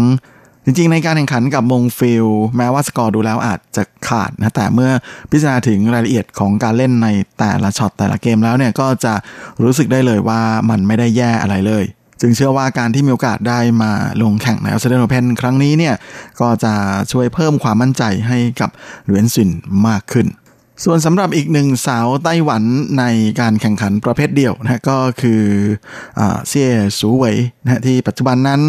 จริงๆ ในการแข่งขันกับมงฟิลแม้ว่าสกอร์ดูแล้วอาจจะขาดนะแต่เมื่อพิจารณาถึงรายละเอียดของการเล่นในแต่ละช็อตแต่ละเกมแล้วเนี่ยก็จะรู้สึกได้เลยว่ามันไม่ได้แย่อะไรเลย จึงเชื่อว่าการที่มีโอกาสได้มาลงแข่งในออสเตรเลียนโอเพนครั้งนี้เนี่ยก็จะช่วยเพิ่มความมั่นใจให้กับลูเอนซินมากขึ้น ส่วนสำหรับอีกหนึ่งสาวไต้หวันในการแข่งขันประเภทเดี่ยวนะก็คือเซี่ยสูเวยนะที่ปัจจุบันนั้น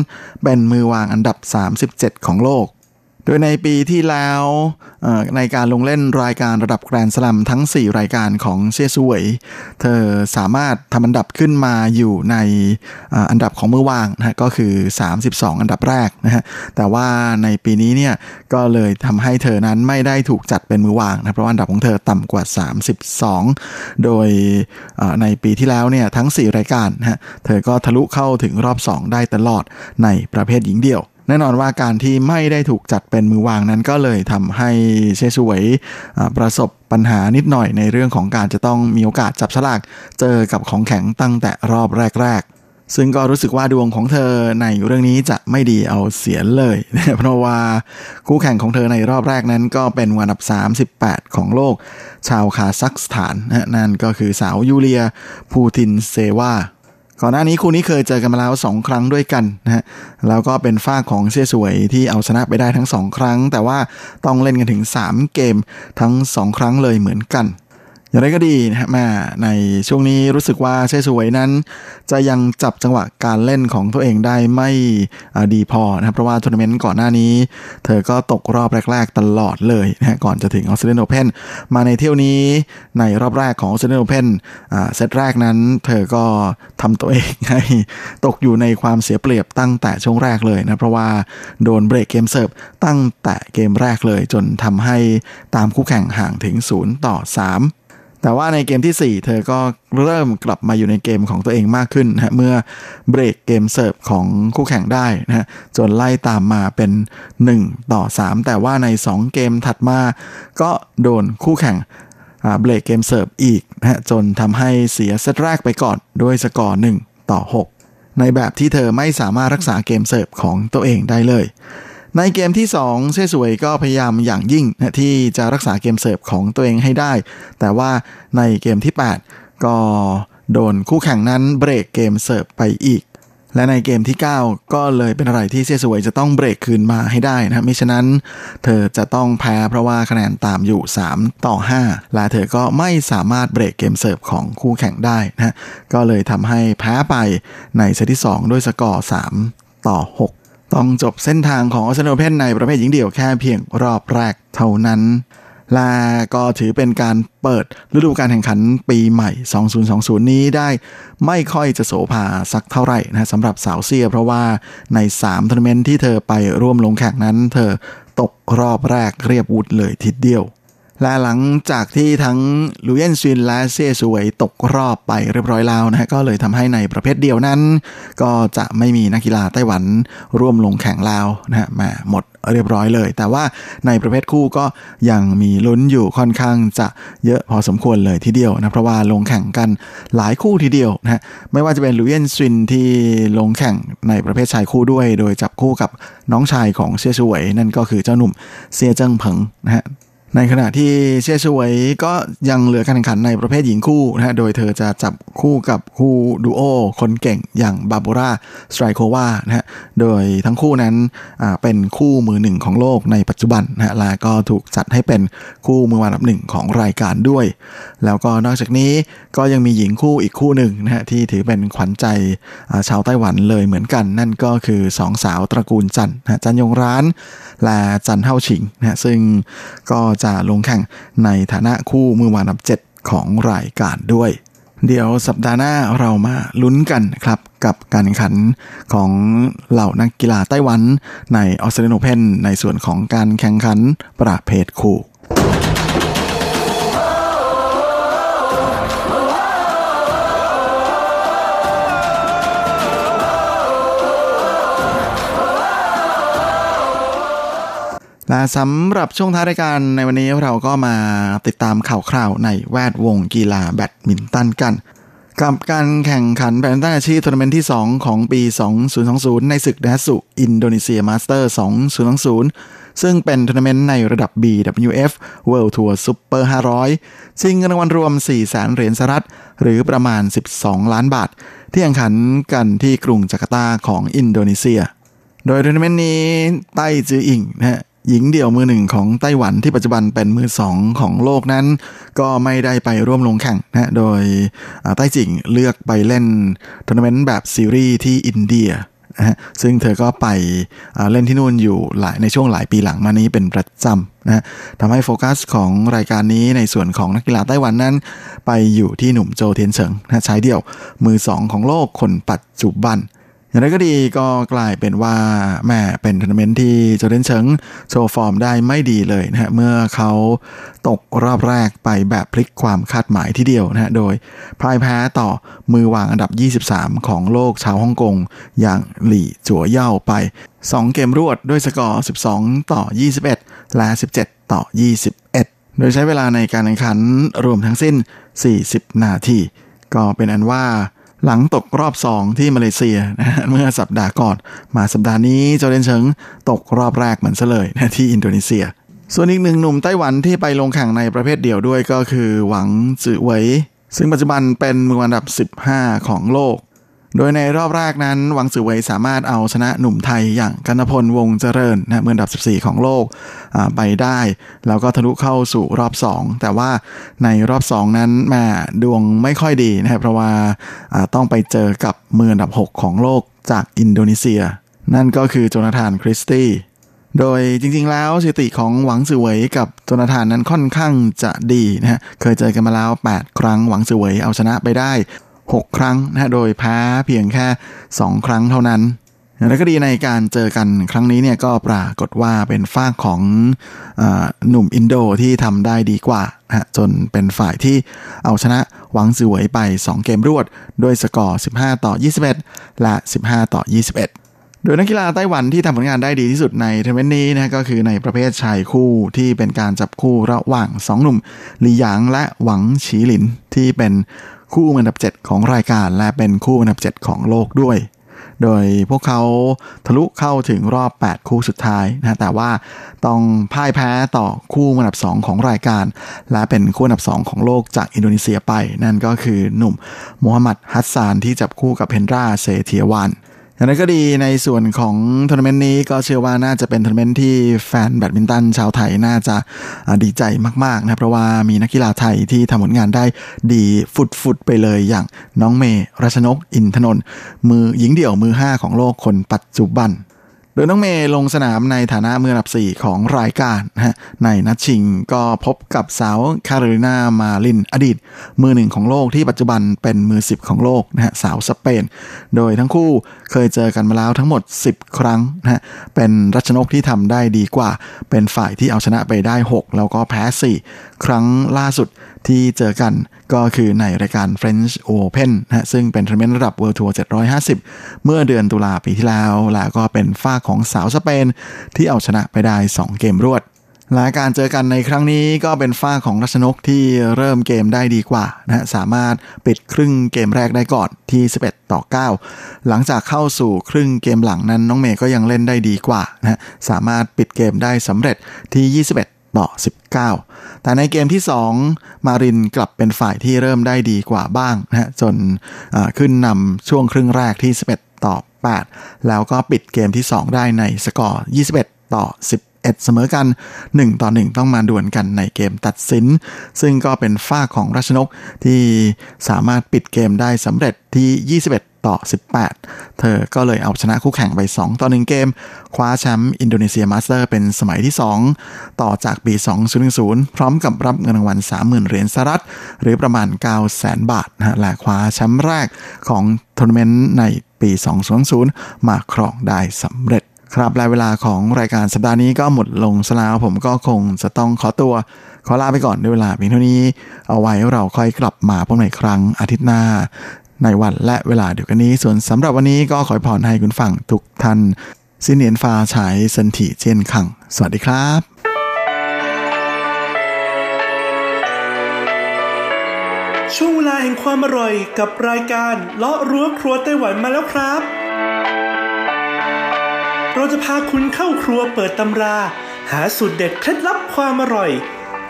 เป็นมือวางอันดับ 37 ของโลก โดยในปีที่แล้วในการลงเล่นรายการระดับแกรนด์สลัมทั้ง 4 รายการของเซียซูเวย เธอสามารถทำอันดับขึ้นมาอยู่ในอันดับของมือวางนะก็คือ 32 อันดับแรกนะฮะแต่ว่าในปีนี้เนี่ยก็เลยทำให้เธอนั้นไม่ได้ถูกจัดเป็นมือวางนะเพราะอันดับของเธอต่ำกว่า 32 โดยในปีที่แล้วเนี่ยทั้ง 4 รายการนะฮะเธอก็ทะลุเข้าถึงรอบ 2 ได้ตลอดในประเภทหญิงเดี่ยว แน่นอนว่าการที่ไม่ได้ถูกจัดเป็นมือวางนั้นก็เลยทำให้เชสวยประสบปัญหานิดหน่อยในเรื่องของการจะต้องมีโอกาสจับฉลากเจอกับของแข็งตั้งแต่รอบแรก ๆซึ่งก็รู้สึกว่าดวงของเธอในเรื่องนี้จะไม่ดีเอาเสียเลย เพราะว่าคู่แข่งของเธอในรอบแรกนั้นก็เป็นวันดับ 38 ของโลก ชาวคาซัคสถาน นั่นก็คือสาวยูเลียพูตินเซวา ก่อนหน้านี้คู่นี้เคยเจอกันมาแล้ว2ครั้งด้วยกันนะฮะแล้วก็เป็นฝ้าของเซี่ยสวยที่เอาชนะไปได้ทั้ง 2 ครั้ง แต่ว่าต้องเล่นกันถึง 3 เกมทั้ง 2 ครั้งเลยเหมือนกัน อย่างไรก็ดีนะฮะมาในช่วงนี้รู้สึกว่าเชสวยนั้น จะยังจับจังหวะการเล่นของตัวเองได้ไม่ดีพอนะครับเพราะว่าทัวร์นาเมนต์ก่อนหน้านี้ เธอก็ตกรอบแรก ๆ ตลอดเลยนะฮะก่อนจะถึงออสเตรเลียนโอเพนมาในเที่ยวนี้ในรอบแรกของออสเตรเลียนโอเพนเซตแรกนั้น เธอก็ทำตัวเองให้ตกอยู่ในความเสียเปรียบตั้งแต่ช่วงแรกเลยนะเพราะว่าโดนเบรกเกมเสิร์ฟตั้งแต่เกมแรกเลย จนทำให้ตามคู่แข่งห่างถึง0ต่อ3 แต่ว่าในเกมที่ 4 เธอก็เริ่มกลับมาอยู่ในเกมของตัวเองมากขึ้นนะเมื่อเบรกเกมเสิร์ฟของคู่แข่งได้นะฮะจนไล่ตามมาเป็น 1 ต่อ 3 แต่ว่าใน 2 เกมถัดมา ก็โดนคู่แข่งเบรกเกมเสิร์ฟอีกนะฮะจนทำให้เสียเซตแรกไปก่อนด้วยสกอร์ 1 ต่อ 6 ในแบบที่เธอไม่สามารถรักษาเกมเสิร์ฟของตัวเองได้เลย ในเกมที่ 2 เซ่สวยก็พยายามอย่างยิ่งนะที่จะรักษาเกมเสิร์ฟของตัวเองให้ได้ แต่ว่าในเกมที่ 8 ก็โดนคู่แข่งนั้นเบรกเกมเสิร์ฟไปอีก และในเกมที่ 9 ก็เลยเป็นอะไรที่เซ่สวยจะต้องเบรกคืนมาให้ได้นะมิฉะนั้น เธอจะต้องแพ้เพราะว่าคะแนนตามอยู่ 3 ต่อ 5 และเธอก็ไม่สามารถเบรกเกมเสิร์ฟของคู่แข่งได้นะก็เลยทำให้แพ้ไปในเซตที่ 2 ด้วยสกอร์ 3 ต่อ 6 ต้องจบเส้นทางของออสเตรเลียเพนในประเภทหญิงเดี่ยวแค่เพียงรอบแรกเท่านั้น และก็ถือเป็นการเปิดฤดูการแข่งขันปีใหม่ 2020 นี้ได้ไม่ค่อยจะโสภาสักเท่าไหร่นะสำหรับสาวเซีย เพราะว่าใน3ทัวร์นาเมนต์ที่เธอไปร่วมลงแข่งนั้น เธอตกรอบแรกเรียบวุดเลยทีเดียว และหลังจากที่ทั้งลูเยนซินและเซียสวยตกรอบไปเรียบร้อยแล้วนะฮะก็เลยทำให้ในประเภทเดียวนั้น ก็จะไม่มีนักกีฬาไต้หวันร่วมลงแข่งแล้วนะฮะมาหมดเรียบร้อยเลย แต่ว่าในประเภทคู่ก็ยังมีลุ้นอยู่ค่อนข้างจะเยอะพอสมควรเลยทีเดียวนะเพราะว่าลงแข่งกันหลายคู่ทีเดียวนะฮะไม่ว่าจะเป็นลูเยนซินที่ลงแข่งในประเภทชายคู่ด้วย โดยจับคู่กับน้องชายของเซียสวย นั่นก็คือเจ้าหนุ่มเซียเจิ้งเผิงนะฮะ ในขณะที่เชียชวยก็ยังเหลือการแข่งขันในประเภทหญิงคู่นะฮะ โดยเธอจะจับคู่กับคู่ดูโอคนเก่งอย่างบาบูราสไตรโควานะฮะ โดยทั้งคู่นั้นเป็นคู่มือหนึ่งของโลกในปัจจุบันนะฮะและก็ถูกจัดให้เป็นคู่มือวันดับหนึ่งของรายการด้วย แล้วก็นอกจากนี้ก็ยังมีหญิงคู่อีกคู่หนึ่งนะฮะที่ถือเป็นขวัญใจชาวไต้หวันเลยเหมือนกัน นั่นก็คือสองสาวตระกูลจันนะจันยงร้านและจันเท่าชิงนะฮะซึ่งก็จะลงแข่งในฐานะคู่มือวานับเจ็ดของรายการด้วย เดี๋ยวสัปดาห์หน้าเรามาลุ้นกันครับกับการแข่งขันของเหล่านักกีฬาไต้หวันในออสเตรเลียนโอเพนในส่วนของการแข่งขันประเภทคู่ และสำหรับช่วงท้ายรายการในวันนี้เราก็มาติดตามข่าวคราวในแวดวงกีฬาแบดมินตันกันกับการแข่งขันแบดมินตันอาชีพทัวร์นาเมนต์ที่ 2 ของปี 2020 ในศึกไดฮัทสุอินโดนีเซียมาสเตอร์ 2020 ซึ่งเป็นทัวร์นาเมนต์ในระดับ BWF World Tour Super 500 ชิงเงินรางวัลรวม4 0 0แสนเหรียญสหรัฐ หรือประมาณ 12 ล้านบาท ที่แข่งขันกันที่กรุงจาการ์ตาของอินโดนีเซีย โดยทัวร์นาเมนต์นี้ไต้จืออิงนะฮะ หญิงเดี่ยวมือหนึ่งของไต้หวันที่ปัจจุบันเป็นมือสองของโลกนั้น ก็ไม่ได้ไปร่วมลงแข่งนะโดยไต้จืออิงเลือกไปเล่นทัวร์นาเมนต์แบบซีรีส์ที่อินเดียนะฮะซึ่งเธอก็ไปเล่นที่นู่นอยู่หลายในช่วงหลายปีหลังมานี้เป็นประจำนะทำให้โฟกัสของรายการนี้ในส่วนของนักกีฬาไต้หวันนั้น ไปอยู่ที่หนุ่มโจเทียนเฉิงนะชายเดี่ยวมือสองของโลกคนปัจจุบัน อย่างไรก็ดีก็กลายเป็นว่าแม่เป็นทัวร์นาเมนต์ที่โจเทียนเฉิงโชว์ฟอร์มได้ไม่ดีเลยนะฮะเมื่อเขาตกรอบแรกไปแบบพลิกความคาดหมายทีเดียวนะฮะโดยพ่ายแพ้ต่อมือวางอันดับ 23 ของโลกชาวฮ่องกง อย่างหลี่จัวเย่าไป 2 เกมรวดด้วยสกอร์ 12 ต่อ 21 และ 17 ต่อ 21 โดยใช้เวลาในการแข่งขันรวมทั้งสิ้น 40 นาที ก็เป็นอันว่า หลังตกรอบสองที่มาเลเซียนะเมื่อสัปดาห์ก่อน มาสัปดาห์นี้เจ้าเลนเฉิงตกรอบแรกเหมือนซะเลยนะที่อินโดนีเซีย ส่วนอีกหนึ่งหนุ่มไต้หวันที่ไปลงแข่งในประเภทเดี่ยวด้วยก็คือหวังจือเหวยซึ่งปัจจุบันเป็นมืออันดับ 15 ของโลก โดยในรอบแรกนั้นหวังสือเวยสามารถเอาชนะหนุ่มไทยอย่างกันพลวงเจริญนะเมื่อดับ 14 ของโลกไปได้ แล้วก็ทะลุเข้าสู่รอบ 2 แต่ว่าในรอบ 2 นั้นแม่ดวงไม่ค่อยดีนะครับเพราะว่าต้องไปเจอกับมืออันดับ 6 ของโลกจากอินโดนีเซีย นั่นก็คือโจนาธานคริสตี้โดยจริงๆแล้วสถิติของหวังสือเวยกับโจนาธานนั้นค่อนข้างจะดีนะฮะเคยเจอกันมาแล้ว 8 ครั้งหวังสือเวยเอาชนะไปได้ 6 ครั้งนะโดยแพ้เพียงแค่ 2 ครั้งเท่านั้น อย่างไรก็ดีในการเจอกันครั้งนี้เนี่ยก็ปรากฏว่าเป็นฝ่ายของหนุ่มอินโดที่ทำได้ดีกว่านะจนเป็นฝ่ายที่เอาชนะหวังสือหวยไป 2 เกมรวด ด้วยสกอร์ 15 ต่อ 21 และ 15 ต่อ 21โดยนักกีฬาไต้หวันที่ทำผลงานได้ดีที่สุดในทัวร์นาเมนต์นี้นะก็คือในประเภทชายคู่ที่เป็นการจับคู่ระหว่าง 2 หนุ่มหลีหยางและหวังฉีหลินที่เป็น คู่อันดับ 7 ของรายการและเป็นคู่อันดับ 7 ของโลกด้วย โดยพวกเขาทะลุเข้าถึงรอบ 8 คู่สุดท้ายนะแต่ว่าต้องพ่ายแพ้ต่อคู่อันดับ 2 ของรายการ และเป็นคู่อันดับ 2 ของโลกจากอินโดนีเซียไป นั่นก็คือหนุ่มมูฮัมหมัดอาห์ซานที่จับคู่กับเฮนดราเซเทียวัน อย่างไรก็ดีในส่วนของทัวร์นาเมนต์นี้ก็เชื่อว่าน่าจะเป็นทัวร์นาเมนต์ที่แฟนแบดมินตันชาวไทยน่าจะดีใจมากๆนะเพราะว่ามีนักกีฬาไทยที่ทำผลงานได้ดีฟุดๆไปเลยอย่างน้องเมย์รัชนกอินทนนท์มือหญิงเดี่ยวมือ 5 ของโลกคนปัจจุบัน โดยน้องเมย์ลงสนามในฐานะมืออันดับ 4 ของรายการนะฮะในนัดชิงก็พบกับสาวคาร์รินามาลินอดีต มือหนึ่งของโลกที่ปัจจุบันเป็นมือ 10 ของโลกนะฮะสาวสเปน โดยทั้งคู่เคยเจอกันมาแล้วทั้งหมด 10 ครั้งนะฮะเป็นรัชนกที่ทำได้ดีกว่า เป็นฝ่ายที่เอาชนะไปได้ 6 แล้วก็แพ้ 4 ครั้งล่าสุดที่เจอกันก็คือในรายการ French Open นะซึ่งเป็นทัวร์นาเมนต์ระดับ World Tour 750 เมื่อเดือนตุลาปีที่แล้ว แล้วก็เป็นฝ้าของสาวสเปน ที่เอาชนะไปได้ 2 เกมรวด และการเจอกันในครั้งนี้ก็เป็นฝ้าของรัชนกที่เริ่มเกมได้ดีกว่านะสามารถปิดครึ่งเกมแรกได้ก่อนที่ 11 ต่อ 9 หลังจากเข้าสู่ครึ่งเกมหลังนั้นน้องเมย์ก็ยังเล่นได้ดีกว่านะสามารถปิดเกมได้สำเร็จที่ 21 ต่อ 19 19 แต่ในเกมที่ 2 มารินกลับเป็นฝ่ายที่เริ่มได้ดีกว่าบ้างนะฮะจนขึ้นนำช่วงครึ่งแรกที่ 11 ต่อ 8 แล้วก็ปิดเกมที่ 2 ได้ในสกอร์ 21 ต่อ 10 11เสมอกัน 1 ต่อ 1 ต้องมาดวลกันในเกมตัดสิน ซึ่งก็เป็นฝ้าของราชนกที่สามารถปิดเกมได้สำเร็จที่ 21 ต่อ 18 เธอก็เลยเอาชนะคู่แข่งไป 2 ต่อ 1 เกม คว้าแชมป์อินโดนีเซียมาสเตอร์เป็นสมัยที่ 2 ต่อจากปี 2010 พร้อมกับรับเงินรางวัล 30,000 เหรียญสหรัฐ หรือประมาณ 900,000 บาทนะและคว้าแชมป์แรกของทัวร์นาเมนต์ในปี 2020มาครองได้สำเร็จครับและเวลาของรายการสัปดาห์นี้ก็หมดลงแล้วผมก็คงจะต้องขอตัว ขอลาไปก่อนด้วยเวลาเพียงเท่านี้ เอาไว้เราค่อยกลับมาพบใหม่ครั้งอาทิตย์หน้า ในวันและเวลาเดียวกันนี้ ส่วนสำหรับวันนี้ก็ขอพรให้คุณฟังทุกท่านสินเนียนฟ้าฉายสันติเจนขัง สวัสดีครับช่วงเวลาแห่งความอร่อยกับรายการเลาะรั้วครัวไต้หวันมาแล้วครับ เราจะพาคุณเข้าครัวเปิดตำรา หาสูตรเด็ดเคล็ดลับความอร่อย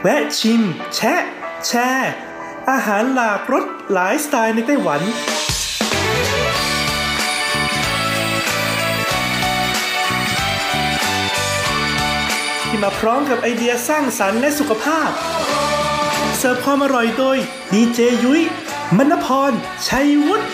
แวะชิม แชะ แชร์อาหารหลากรส หลายสไตล์ในไต้หวันที่มาพร้อมกับไอเดียสร้างสรรค์และสุขภาพ เสิร์ฟความอร่อยโดยดีเจยุ้ยมณพร ชัยวุฒิ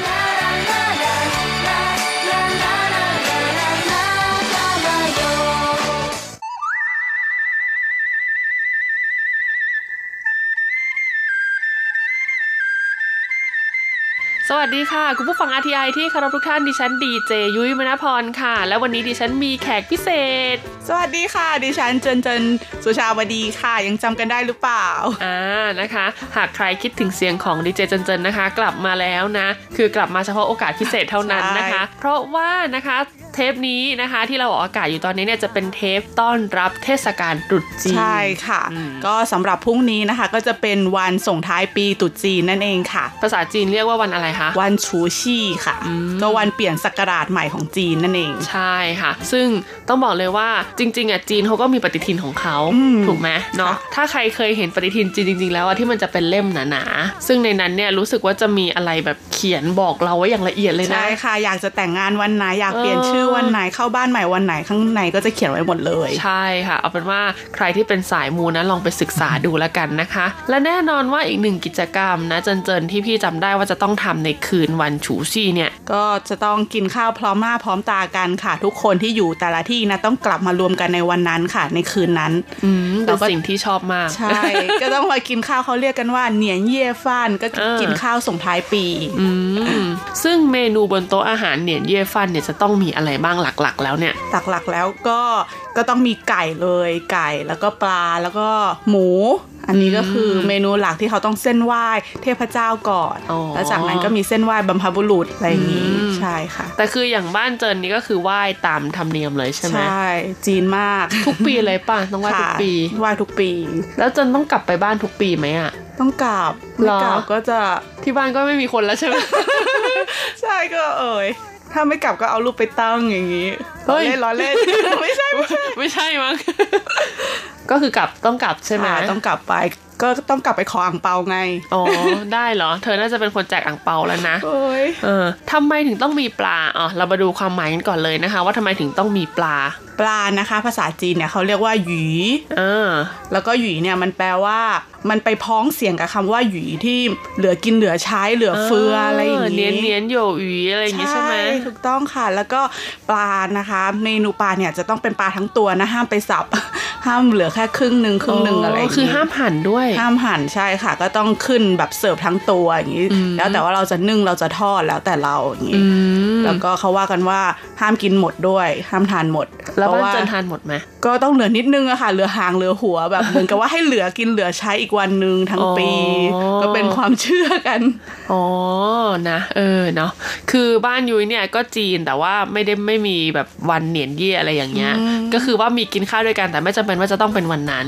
สวัสดีค่ะ คุณผู้ฟัง RTI ที่เคารพทุกท่านดิฉันดีเจยุ้ยมณพรค่ะ และวันนี้ดิฉันมีแขกพิเศษ สวัสดีค่ะ ดิฉันเจนเจนสุชาวดีค่ะ ยังจำกันได้หรือเปล่า อ่านะคะ หากใครคิดถึงเสียงของดีเจเจนเจนนะคะ กลับมาแล้วนะ คือกลับมาเฉพาะโอกาสพิเศษเท่านั้นนะคะ เพราะว่านะคะ เทปนี้นะคะ ที่เราออกอากาศอยู่ตอนนี้เนี่ยจะเป็นเทปต้อนรับเทศกาลตรุษจีนใช่ค่ะ ก็สำหรับพรุ่งนี้นะคะ ก็จะเป็นวันส่งท้ายปีตรุษจีนนั่นเองค่ะ ภาษาจีนเรียกว่าวันอะไรคะวันชูชี่ค่ะก็วันเปลี่ยนศักราชใหม่ของจีนนั่นเอง ใช่ค่ะ ซึ่งต้องบอกเลยว่าจริง ๆอะจีนเขาก็มีปฏิทินของเขาถูกไหมเนาะถ้าใครเคยเห็นปฏิทินจีนจริง ๆ แล้วที่มันจะเป็นเล่มหนาๆซึ่งในนั้นเนี่ยรู้สึกว่าจะมีอะไรแบบเขียนบอกเราไว้อย่างละเอียดเลยนะใช่ค่ะ อยากจะแต่งงานวันไหนอยากเปลี่ยนชื่อวันไหนเข้าบ้านานใหม่วันไหนข้างในก็จะเขียนไว้หมดเลย ใช่ค่ะ เอาเป็นว่าใครที่เป็นสายมูนะลองไปศึกษาดูแล้วกันนะคะ และแน่นอนว่าอีกหนึ่งกิจกรรมนะเจินๆที่พี่จำได้ว่าจะต้องทำในคืนวันฉูชี่เนี่ย ก็จะต้องกินข้าวพร้อมหน้าพร้อมตากันค่ะ ทุกคนที่อยู่แต่ละที่นะต้องกลับมารวมกันในวันนั้นค่ะในคืนนั้นเป็นสิ่งที่ชอบมากใช่ก็ต้องมากินข้าวเขาเรียกกันว่าเหนียนเย่ฟ้านก็กินข้าวส่งท้ายปีซึ่งเมนูบนโต๊ะอาหารเหนียนเย่ฟ้านเนี่ยจะต้องมีอะไรบ้างหลักๆ แล้วเนี่ย หลักๆแล้วก็ก็ต้องมีไก่เลยไก่แล้วก็ปลาแล้วก็หมู อันนี้ก็คือเมนูหลักที่เขาต้องเส้นไหว้เทพเจ้าก่อนแล้วจากนั้นก็มีเส้นไหว้บรรพบุรุษอะไรอย่างนี้ใช่ค่ะ แต่คืออย่างบ้านเจินนี่ก็คือไหว้ตามธรรมเนียมเลยใช่ไหมใช่จีนมากทุกปีเลยป่ะต้องไหว้ทุกปีไหว้ทุกปี แล้วเจินต้องกลับไปบ้านทุกปีไหมอะต้องกลับไม่กลับก็จะที่บ้านก็ไม่มีคนแล้วใช่ไหมใช่ก็เอ่ย ถ้าไม่กลับก็เอารูปไปตั้งอย่างนี้ล้อเล่นล้อเล่นไม่ใช่ไม่ใช่ ไม่ใช่มั้งก็คือกลับต้องกลับใช่ไหมต้องกลับไป ก็ต้องกลับไปขออ่างเปาไง อ๋อ ได้เหรอ เธอน่าจะเป็นคนแจกอ่างเปาแล้วนะเอ้ยเออทำไมถึงต้องมีปลา อ๋อ เรามาดูความหมายกันก่อนเลยนะคะ ว่าทำไมถึงต้องมีปลา ปลานะคะ ภาษาจีนเนี่ยเขาเรียกว่าหยีเออ แล้วก็หยีเนี่ยมันแปลว่า มันไปพ้องเสียงกับคำว่าหยีที่เหลือกินเหลือใช้เหลือเฟืออะไรอย่างนี้เนียนเนียนโยหยีอะไรอย่างนี้ใช่ไหมถูกต้องค่ะ แล้วก็ปลานะคะ เมนูปลาเนี่ยจะต้องเป็นปลาทั้งตัวนะห้ามไปสับ ห้ามเหลือแค่ครึ่งหนึ่งครึ่งหนึ่งอะไรอย่างนี้คือห้ามหั่นด้วย ห้ามหั่นใช่ค่ะ ก็ต้องขึ้นแบบเสิร์ฟทั้งตัวอย่างนี้ แล้วแต่ว่าเราจะนึ่งเราจะทอดแล้วแต่เราอย่างนี้แล้วก็เขาว่ากันว่าห้ามกินหมดด้วย ห้ามทานหมด แล้วบ้านจะทานหมดไหมก็ต้องเหลือนิดนึงอะค่ะเหลือหางเหลือหัวแบบเหมือนกับว่าให้เหลือกินเหลือใช้อีกวันหนึ่งทั้งปี ก็เป็นความเชื่อกันอ๋อนะเออเนาะคือบ้านยุ้ยเนี่ยก็จีนแต่ว่าไม่ได้ไม่มีแบบวันเหนียนเยี่ยอะไรอย่างเงี้ยก็คือว่ามีกินข้าวด้วยกันแต่ไม่จำเป็นกันว่าจะต้องเป็นวันนั้น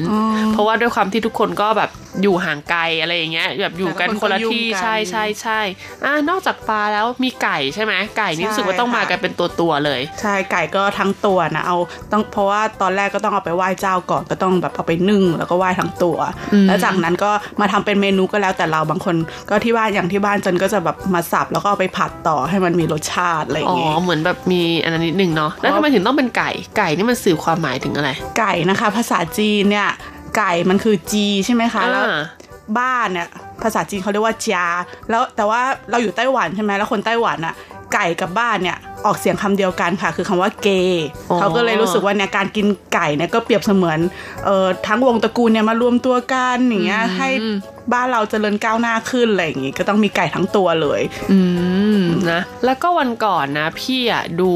เพราะว่าด้วยความที่ทุกคนก็แบบ อยู่ห่างไกลอะไรอย่างเงี้ยแบบอยู่กันคนละที่ใช่ใช่ใช่อ่านอกจากปลาแล้วมีไก่ใช่ไหมไก่นี่รู้สึกว่าต้องมากันเป็นตัวตัวเลย ใช่ไก่ก็ทั้งตัวนะเอาต้องเพราะว่าตอนแรกก็ต้องเอาไปไหว้เจ้าก่อนก็ต้องแบบเอาไปนึ่งแล้วก็ไหว้ทั้งตัว แล้วจากนั้นก็มาทำเป็นเมนูก็แล้วแต่เราบางคนก็ที่บ้านอย่างที่บ้านจนก็จะแบบมาสับแล้วก็เอาไปผัดต่อให้มันมีรสชาติอะไรอย่างอ๋อเงี้ยเหมือนแบบมีอันนั้นนิดนึงเนาะแล้วทำไมถึงต้องเป็นไก่ไก่นี่มันสื่อความหมายถึงอะไร ไก่นะคะ ภาษาจีนเนี่ย ไก่มันคือจีใช่ไหมคะแล้วอ่าบ้านเนี่ยภาษาจีนเขาเรียกว่าจาแล้วแต่ว่าเราอยู่ไต้หวันใช่ไหมแล้วคนไต้หวันอะไก่กับบ้านเนี่ยออกเสียงคำเดียวกันค่ะ คือคำว่าเกย์เขาก็เลยรู้สึกว่าเนี่ยการกินไก่เนี่ยก็เปรียบเสมือนเอ่อทั้งวงตระกูลเนี่ยมารวมตัวกันอย่างเงี้ยให้บ้านเราเจริญก้าวหน้าขึ้นอะไรอย่างงี้ก็ต้องมีไก่ทั้งตัวเลย อืมนะแล้วก็วันก่อนนะพี่อะดู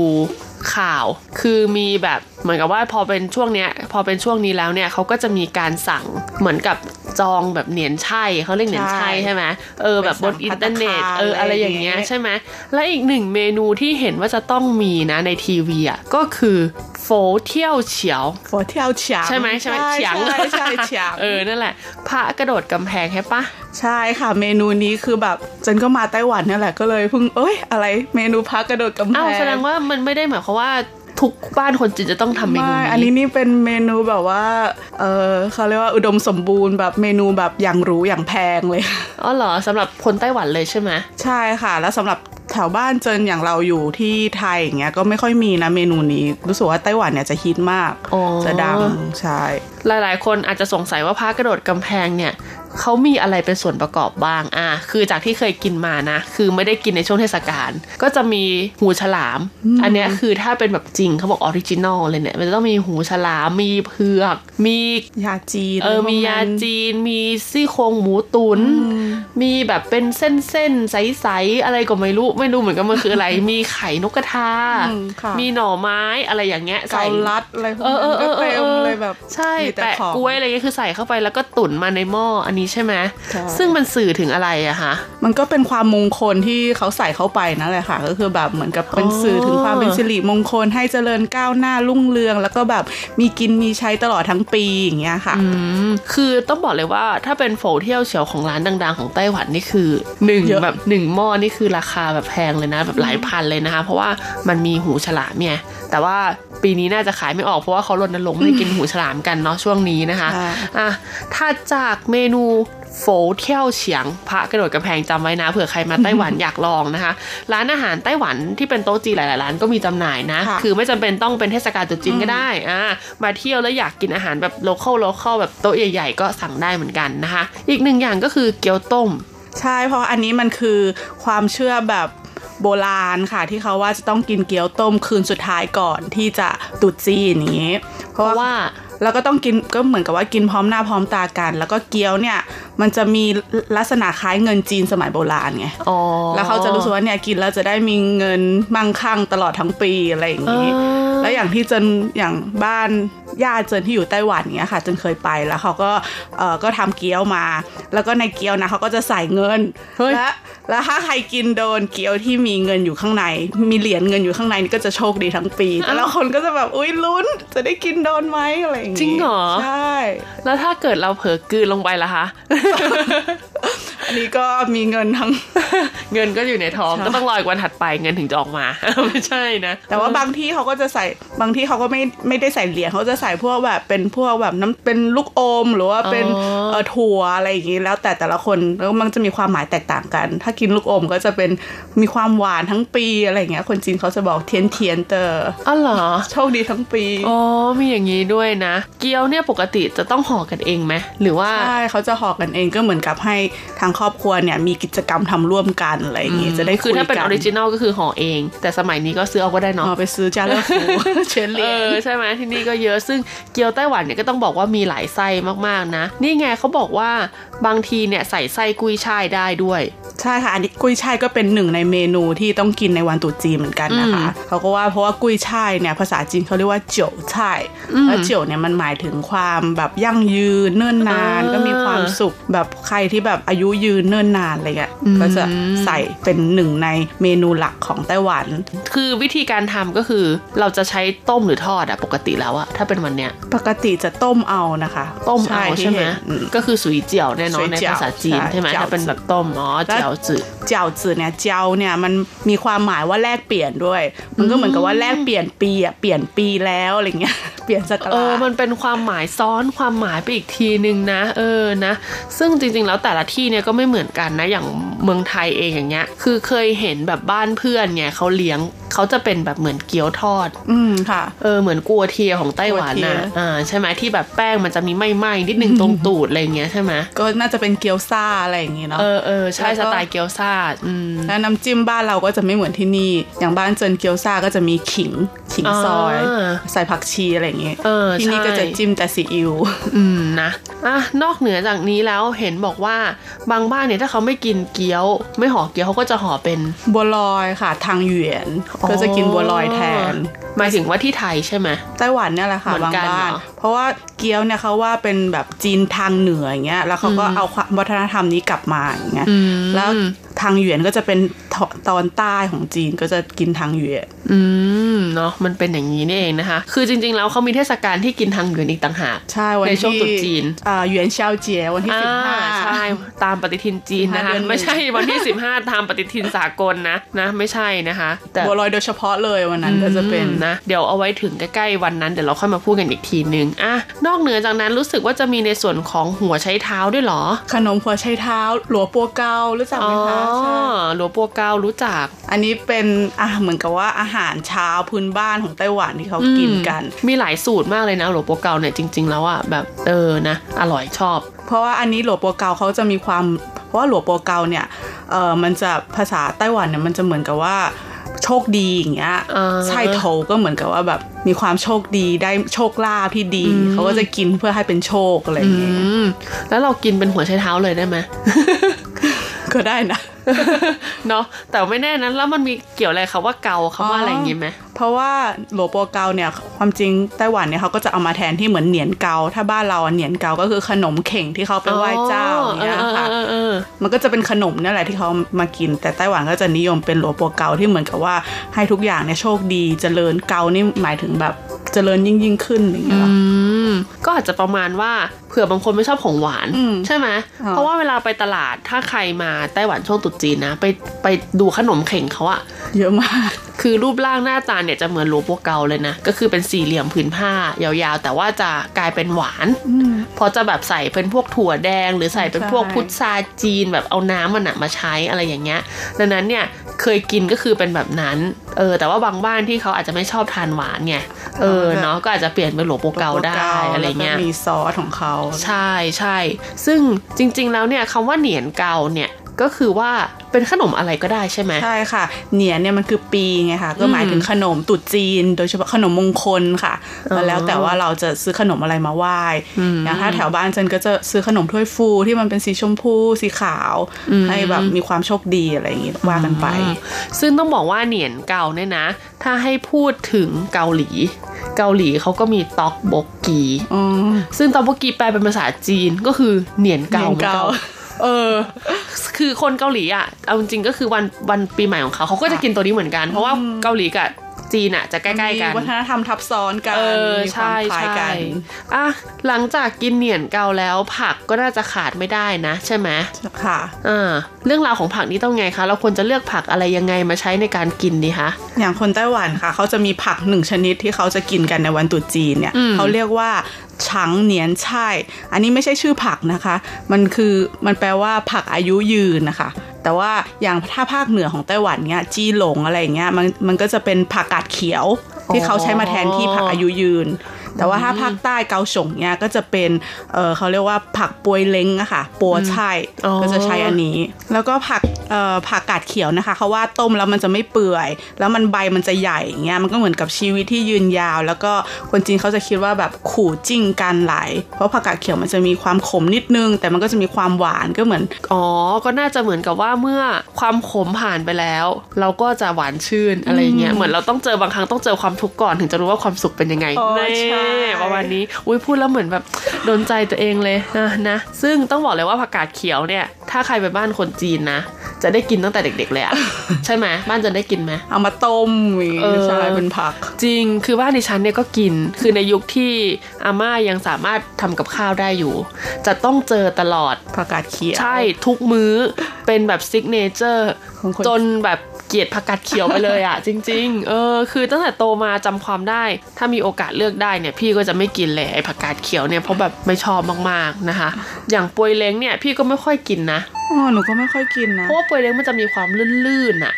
ข่าว คือมีแบบเหมือนกับว่าพอเป็นช่วงเนี้ยพอเป็นช่วงนี้แล้วเนี่ยเขาก็จะมีการสั่งเหมือนกับจองแบบเหนียนไช่เขาเรียกเหนียนไช่ใช่ไหมเออแบบบนอินเทอร์เน็ตเอออะไรอย่างเงี้ยใช่ไหมและอีกหนึ่งเมนูที่เห็นว่าจะต้องมีนะในทีวีอะก็คือ โฟเที่ยวเฉียวโฟเที่ยวเฉียงใช่ไหมใช่ไหมเฉียงใช่ใช่เฉียงเออนั่นแหละ พระกระโดดกำแพงใช่ปะใช่ค่ะ เมนูนี้คือแบบเจนก็มาไต้หวันเนี่ยแหละก็เลยเพิ่งเอ้ยอะไรเมนูพักกระโดดกำแพอ้าวงแสดงว่ามันไม่ได้หมายความว่า ทุกบ้านคนจีนจะต้องทำเมนูไม่นี้อันนี้นี่เป็นเมนูแบบว่า เออเขาเรียกว่าอุดมสมบูรณ์แบบเมนูแบบอย่างหรูอย่างแพงเลย อ๋อเหรอสำหรับคนไต้หวันเลยใช่ไหมใช่ค่ะ แล้วสำหรับแถวบ้านเจนอย่างเราอยู่ที่ไทยอย่างเงี้ยก็ไม่ค่อยมีนะเมนูนี้รู้สึกว่าไต้หวันเนี่ยจะฮิตมากอ๋อจะดังใช่หลายๆ คนอาจจะสงสัยว่าพระกระโดดกำแพงเนี่ย เขามีอะไรเป็นส่วนประกอบบ้างอะคือจากที่เคยกินมานะ คือไม่ได้กินในช่วงเทศกาลก็จะมีหูฉลาม อันเนี้ยคือถ้าเป็นแบบจริงเขาบอก original เลยเนี่ย มันจะต้องมีหูฉลาม มีเผือก มียาจีน เออ มียาจีน มีซี่โครงหมูตุ๋นมีแบบเป็นเส้นๆ ใสๆ อะไรก็ไม่รู้ ไม่รู้เหมือนกันมันคืออะไร มีไข่นกกระทาอืมค่ะมีหน่อไม้อะไรอย่างเงี้ยเกาลัดอะไรพวกเออเอนั้อนเอก็อเอเต็อมเลยแบบ ใช่มีแต่แปะของกล้วยอะไรเงี้ยคือใส่เข้าไปแล้วก็ตุ๋นมาในหม้อ อันนี้ใช่ไหมใช่ซึ่งมันสื่อถึงอะไรอะคะมันก็เป็นความมงคลที่เขาใส่เข้าไปนั่นแหละค่ะ ก็คือแบบเหมือนกับเป็นสื่อถึงความเป็นสิริมงคลให้เจริญก้าวหน้ารุ่งเรือง แล้วก็แบบมีกินมีใช้ตลอดทั้งปีอย่างเงี้ยค่ะอืมคือต้องบอกเลยว่าถ้าเป็นโฟเที่ยวเฉียวของร้านดัง ๆ ของไต้หวันนี่คือหนึ่งเยอะแบบหนึ่งหม้อนี่คือราคาแบบแพงเลยนะ แบบหลายพันเลยนะคะเพราะว่ามันมีหูฉลามเนี่ย แต่ว่าปีนี้น่าจะขายไม่ออกเพราะว่าเขารณรงค์ไม่ให้กินหูฉลามกันเนาะช่วงนี้นะคะใช่อะถ้าจากเมนูโฟเที่ยวเฉียงพระกระโดดกระแพงจำไว้นะเผื่อใครมาไต้หวันอยากลองนะคะ ร้านอาหารไต้หวันที่เป็นโต๊ะจีนหลายๆร้านก็มีจำหน่ายนะค่ะคือไม่จำเป็นต้องเป็นเทศกาลตรุษจีนก็ได้อ่ามาเที่ยวแล้วอยากกินอาหารแบบ local local แบบโต๊ะใหญ่ ๆ ก็สั่งได้เหมือนกันนะคะ อีกหนึ่งอย่างก็คือเกี๊ยวต้ม ใช่เพราะอันนี้มันคือความเชื่อแบบโบราณค่ะ ที่เขาว่าจะต้องกินเกี๊ยวต้มคืนสุดท้ายก่อนที่จะตรุษจีนอย่างนี้ เพราะว่า แล้วก็ต้องกินก็เหมือนกับว่ากินพร้อมหน้าพร้อมตากัน แล้วก็เกี๊ยวเนี่ยมันจะมีลักษณะคล้ายเงินจีนสมัยโบราณไงอ๋อแล้วเขาจะรู้สึกว่าเนี่ยกินแล้วจะได้มีเงินมั่งคั่งตลอดทั้งปีอะไรอย่างนี้อ่าแล้วอย่างที่เจนอย่างบ้านญาติเจนที่อยู่ไต้หวันเนี้ยค่ะเจนเคยไปแล้วเขาก็เออก็ทำเกี๊ยวมา แล้วก็ในเกี๊ยวนะเขาก็จะใส่เงินเฮ้ยและแล้วถ้าใครกินโดนเกี๊ยวที่มีเงินอยู่ข้างใน มีเหรียญเงินอยู่ข้างในนี่ก็จะโชคดีทั้งปี แต่ละคนก็จะแบบอุ้ยลุ้นจะได้กินโดนไหมอะไรอย่างงี้จริงเหรอใช่ แล้วถ้าเกิดเราเผลอกลืนลงไปล่ะคะ อันนี้ก็มีเงินทั้ง เงินก็อยู่ในท้องใช่ก็ต้องรออีกวันถัดไปเงินถึงจะออกมาไม่ใช่นะ แต่ว่าบางที่เขาก็จะใส่บางที่เขาก็ไม่ไม่ได้ใส่เหรียญเขาจะใส่พวกแบบเป็นพวกแบบน้ำเป็นลูกอม หรือว่าเป็นอ๋อเอ่อถั่วอะไรอย่างงี้แล้วแต่แต่ละคนแล้วมันจะมีความหมายแตกต่างกัน ถ้ากินลูกอมก็จะเป็นมีความหวานทั้งปีอะไรอย่างเงี้ยคนจีนเขาจะบอก甜甜的อ๋อเหรอโชคดีทั้งปีอ๋อมีอย่างนี้ด้วยนะ เกี๊ยวเนี่ยปกติจะต้องห่อกันเองไหมหรือว่าใช่เขาจะห่อกันเองก็เหมือนกับให้ทางครอบครัวเนี่ยมีกิจกรรมทำร่วมกันอะไรอย่างงี้จะได้คือถ้าเป็นยอกัอริจินัลก็คือห่อเอง แต่สมัยนี้ก็ซื้อเอาก็ได้เนาะเอาไปซื้อจานละฟูเชนเหเอรียญอใช่ไหมที่นี่ก็เยอะซึ่งเกี๊ยวไต้หวันเนี่ยก็ต้องบอกว่ามีหลายไส้มากๆนะ นี่ไงเขาบอกว่าบางทีเนี่ยใส่ไส้กุ้ยช่ายได้ด้วย ใช่ค่ะอันนี้กุ้ยช่ายก็เป็นหนึ่งในเมนูที่ต้องกินในวันตรุษจีนเหมือนกันนะคะเขาก็ว่าเพราะว่ากุ้ยช่ายเนี่ยภาษาจีนเขาเรียกว่าเจียวช่ายแล้วเจียวเนี่ยมันหมายถึงความแบบยั่งยืนเนิ่นนานก็มีความสุขแบบใครที่แบบอายุยืนเนิ่นนานอะไรเงี้ยก็จะใส่เป็นหนึ่งในเมนูหลักของไต้หวัน คือวิธีการทำก็คือเราจะใช้ต้มหรือทอดอะปกติแล้วอะถ้าเป็นวันเนี้ยปกติจะต้มเอานะคะ ต้มเอาใช่ไหมที่เนอืมก็คือสุยเจียวแน่นอนสุยในเจียวภาษาจีนใช่ใช่ไหมเจียวถ้าเป็นแบบต้มอ๋อเจียวจืดเจ้าจือเนี่ยเจ้าเนี่ยมันมีความหมายว่าแลกเปลี่ยนด้วย มันก็เหมือนกับว่าแลกเปลี่ยนปีอะเปลี่ยนปีแล้วอะไรเงี้ยเปลี่ยนสกเอราอมันเป็นความหมายซ้อนความหมายไปอีกทีนึงนะ เออนะ ซึ่งจริงๆแล้วแต่ละที่เนี่ยก็ไม่เหมือนกันนะอย่างเมืองไทยเองอย่างเงี้ย คือเคยเห็นแบบบ้านเพื่อนเนี่ยเขาเลี้ยงเขาจะเป็นแบบเหมือนเกี๊ยวทอด อืมค่ะ เออเหมือนกัวเทียของไต้หวันกัวเทียนะอ่าใช่ไหมที่แบบแป้งมันจะมีไหม้ๆนิดนึงตรงตูดอะไรเงี้ยใช่ไหมก็น่าจะเป็นเกี๊ยวซ่าอะไรอย่างงี้เนาะเออเออใช่แล้วสก็ไตล์เกี๊ยวซาอืมแล้วน้ำจิ้มบ้านเราก็จะไม่เหมือนที่นี่ อย่างบ้านเจินเกี๊ยวซาก็จะมีขิง ขิงซอยอ่าใส่ผักชีอะไรอย่างงี้เออที่นี่ใช่ก็จะจิ้มแต่ซีอิ๊วอืมนะอะนอกเหนือจากนี้แล้วเห็นบอกว่าบางบ้านเนี่ยถ้าเขาไม่กินเกี๊ยว ไม่ห่อเกี๊ยวเขาก็จะห่อเป็นบัวลอยค่ะ ทางเหวียนก็จะกินบัวลอยแทนหมายถึงว่าที่ไทยใช่ไหมไต้หวันเนี่ยแหละค่ะเหมือนบางกันบ้านเหรอเพราะว่าเกี๊ยวเนี่ยเขาว่าเป็นแบบจีนทางเหนืออย่างเงี้ยแล้วเขาก็เอาความวัฒนธรรมนี้กลับมาอย่างเงี้ยแล้ว ทางเหวียนก็จะเป็นตตอนใต้ของจีนก็จะกินทางเหวียนอืมเนาะมันเป็นอย่างนี้นี่เองนะคะ คือจริงๆแล้วเขามีเทศกาลที่กินทางเหนืออีกต่างหากใช่วันในที่ช่วงตรุษจีนอ่าเหวียนเช้าเจียวันที่สิบห้าอ่ใช่ตามปฏิทินจีนนะ15เดืคะอนหนึ่งไม่ใช่วันที่15ตามปฏิทินสากลนะนะ ไม่ใช่นะคะแต่บัวลอยโดยเฉพาะเลยวันนั้นก็จะเป็นอืมนะเดี๋ยวเอาไว้ถึงใกล้ๆวันนั้นเดี๋ยวเราค่อยมาพูดกันอีกทีนึงอะนอกเหนือจากนั้นรู้สึกว่าจะมีในส่วนของหัวใช้เท้าด้วยเหรอ ขนมหัวไชเท้าหลัวปัวเการู้จักไหมคะใช่หลวงปัวเการู้จัก อันนี้เป็นอะเหมือนกับว่าอาหารเช้าพื้นบ้านของไต้หวันที่เขากินกัน มีหลายสูตรมากเลยนะหลวงปัวเกาเนี่ยจริง ๆ แล้วอะแบบเออนะอร่อยชอบ เพราะว่าอันนี้หลัวปัวเกาเขาจะมีความ เพราะว่าหลัวปัวเกาเนี่ยเออมันจะภาษาไต้หวันเนี่ยมันจะเหมือนกับว่าโชคดีอย่างเงี้ยอ่าใช่โถก็เหมือนกับว่าแบบมีความโชคดีได้โชคลาภที่ดี เขาก็จะกินเพื่อให้เป็นโชคอะไรอย่างเงี้ยอืมแล้วเรากินเป็นหัวใช้เท้าเลยได้ไหมก็ได้นะ เนาะแต่ไม่แน่นั้นแล้วมันมีเกี่ยวอะไรคำว่าเกาคำว่าอะไรอย่างงี้ไหมเพราะว่าหลัวปัวเกาเนี่ยความจริงไต้หวันเนี่ยเขาก็จะเอามาแทนที่เหมือนเหนียนเกา ถ้าบ้านเราอะเหนียนเกาก็คือขนมเข่งที่เขาไปไหว้เจ้าอย่างเงี้ยค่ะเออเออเออมันก็จะเป็นขนมนั่นแหละที่เขามากิน แต่ไต้หวันก็จะนิยมเป็นหลัวปัวเกาที่เหมือนกับว่าให้ทุกอย่างเนี่ยโชคดีเจริญเกานี่หมายถึงแบบเจริญยิ่งยิ่งขึ้นอย่างเงี้ยอืมก็อาจจะประมาณว่าเผื่อบางคนไม่ชอบของหวานอืมใช่ไหมอ่าเพราะว่าเวลาไปตลาดถ้าใครมาไต้หวันช่วงตรุษจีนนะ ไปไปดูขนมเข่งเขาอะเยอะมาก คือรูปร่างหน้าตาเนี่ยจะเหมือนหลวงปัวเกาเลยนะ ก็คือเป็นสี่เหลี่ยมผืนผ้ายาวๆ แต่ว่าจะกลายเป็นหวานเพราะจะแบบใส่เป็นพวกถั่วแดง หรือใส่เป็นพวกใช่พุทราจีนแบบเอาน้ำมันอะมาใช้อะไรอย่างเงี้ย ดังนั้นเนี่ยเคยกินก็คือเป็นแบบนั้น เออ แต่ว่าบางบ้านที่เขาอาจจะไม่ชอบทานหวานไง เออ เนาะ ก็อาจจะเปลี่ยนเป็นหลวงปัวเกาได้อะไรเงี้ยแล้วก็มีซอสของเขา ใช่ใช่ ซึ่งจริง ๆ แล้วเนี่ยคำว่าเหนียนเกาเนี่ย ก็คือว่าเป็นขนมอะไรก็ได้ใช่ไหมใช่ค่ะเหนียนเนี่ยมันคือปีไงค่ะก็หมายถึงขนมตรุษจีน โดยเฉพาะขนมมงคลค่ะอ๋อแล้วแต่ว่าเราจะซื้อขนมอะไรมาไหว้อย่างถ้าแถวบ้านเจนก็จะซื้อขนมถ้วยฟูที่มันเป็นสีชมพูสีขาวให้แบบมีความโชคดีอะไรอย่างงี้ว่ากันไปอืมซึ่งต้องบอกว่าเหนียนเกาเนี่ยนะ ถ้าให้พูดถึงเกาหลี เกาหลีเขาก็มีต็อกบกกีอ๋อซึ่งต็อกบกกีแปลเป็นภาษาจีนก็คือเหนียนเกาเหนียนเกาหมือน เออ คือคนเกาหลีอะ เอาจริงๆก็คือวันวันปีใหม่ของเขาเขาก็จะกินตัวนี้เหมือนกัน เพราะว่าเกาหลีกับจีนอะจะใกล้ๆกันมีวัฒนธรรมทับซ้อนกันเออมีความใช่คล้ายใช่กันอะหลังจากกินเหนียนเกาแล้วผักก็น่าจะขาดไม่ได้นะ ใช่ไหมค่ะอ่าเรื่องราวของผักนี้ต้องไงคะ เราควรจะเลือกผักอะไรยังไงมาใช้ในการกินดีคะอย่างคนไต้หวันค่ะ เขาจะมีผักหนึ่งชนิดที่เขาจะกินกันในวันตรุษจีนเนี่ยอืมเขาเรียกว่าฉังเหนียนช่ายอันนี้ไม่ใช่ชื่อผักนะคะ มันคือมันแปลว่าผักอายุยืนนะคะ แต่ว่าอย่างถ้าภาคเหนือของไต้หวันเนี้ยจีหลงอะไรอย่างเงี้ยมันมันก็จะเป็นผักกาดเขียวที่เขาใช้มาแทนที่ผักอายุยืน แต่ว่าถ้าภาคใต้เกาสงเนี่ยก็จะเป็นเออเขาเรียกว่าผักปวยเล้งอะค่ะปัวช่ายอ๋อก็จะใช้อันนี้ แล้วก็ผักเอ่อผักกาดเขียวนะคะเขาว่าต้มแล้วมันจะไม่เปื่อย แล้วมันใบมันจะใหญ่อย่างเงี้ยมันก็เหมือนกับชีวิตที่ยืนยาว แล้วก็คนจีนเขาจะคิดว่าแบบขู่จิ้งกันไหล เพราะผักกาดเขียวมันจะมีความขมนิดนึง แต่มันก็จะมีความหวานก็เหมือนอ๋อก็น่าจะเหมือนกับว่าเมื่อความขมผ่านไปแล้ว เราก็จะหวานชื่นอะไรเงี้ยเหมือนเราต้องเจอบางครั้งต้องเจอความทุกข์ก่อนถึงจะรู้ว่าความสุขเป็นยังไงอ๋อแน่ใช่ประมาณนี้อุ้ยพูดแล้วเหมือนแบบโดนใจตัวเองเลยนะนะซึ่งต้องบอกเลยว่าผักกาดเขียวเนี่ย ถ้าใครไปบ้านคนจีนนะ จะได้กินตั้งแต่เด็ก ๆ เลยอะใช่ไหมบ้านจะได้กินไหมเอามาต้มอย่างเองี้อใช่เป็นผัก จริงคือบ้านดิฉันเนี่ยก็กิน คือในยุคที่อาม่ายังสามารถทำกับข้าวได้อยู่ จะต้องเจอตลอดผักกาดเขียวใช่ทุกมื้อเป็นแบบซิกเนเจอร์ของคนจนแบบเกลียดผักกาดเขียวไปเลยอะจริง ๆ เออ คือตั้งแต่โตมาจำความได้ ถ้ามีโอกาสเลือกได้เนี่ย พี่ก็จะไม่กินเลยไอ้ผักกาดเขียวเนี่ยเพราะแบบไม่ชอบมากๆนะคะ อย่างปวยเล้งเนี่ยพี่ก็ไม่ค่อยกินนะอ๋อหนูก็ไม่ค่อยกินนะเพราะว่าปวยเล้งมันจะมีความลื่นๆอะ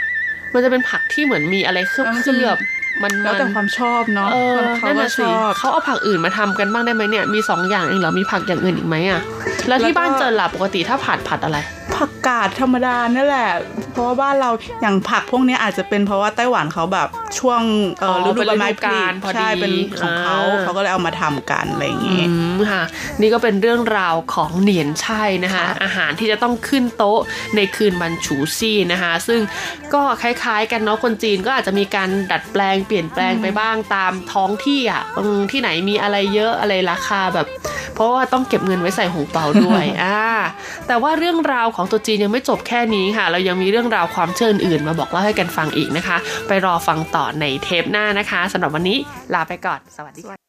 มันจะเป็นผักที่เหมือนมีอะไรเคลือบมันเคจะมีลือบมันแล้วแต่ความชอบเนาะเออเขานั่นก็น่ะชสิอบเขาเอาผักอื่นมาทำกันบ้างได้ไหมเนี่ย มีสองอย่างเองเหรอ มีผักอย่างอื่นอีกไหมอะ แล้วที่บ้านเจอหลับปกติถ้าผัดผัดอะไรผักกาดธรรมดานั่นแหละ เพราะว่าบ้านเราอย่างผักพวกเนี้ยอาจจะเป็นเพราะว่าไต้หวันเขาแบบช่วงเอออ๋อฤดูเป็นใบไม้ฤดูผลิกาลพอดีใช่เป็นของเขาอ่าเขาก็เลยเอามาทำกันอะไรอย่างอืงี้มค่ะนี่ก็เป็นเรื่องราวของเหนียนไช่นะคะอาหารที่จะต้องขึ้นโต๊ะในคืนวันฉูซี่นะคะซึ่งก็คล้ายๆ กันเนาะคนจีนก็อาจจะมีการดัดแปลงเปลี่ยนแปลงไปบ้างตามท้องที่อะอืมที่ไหนมีอะไรเยอะอะไรราคาแบบ เพราะว่าต้องเก็บเงินไว้ใส่หงเปาด้วยอ่าแต่ว่าเรื่องราวของตัวจีนยังไม่จบแค่นี้ค่ะ เรายังมีเรื่องราวความเชื่ออื่นมาบอกเล่าให้กันฟังอีกนะคะ ไปรอฟังต่อในเทปหน้านะคะสำหรับวันนี้ลาไปก่อน สวัสดีค่ะ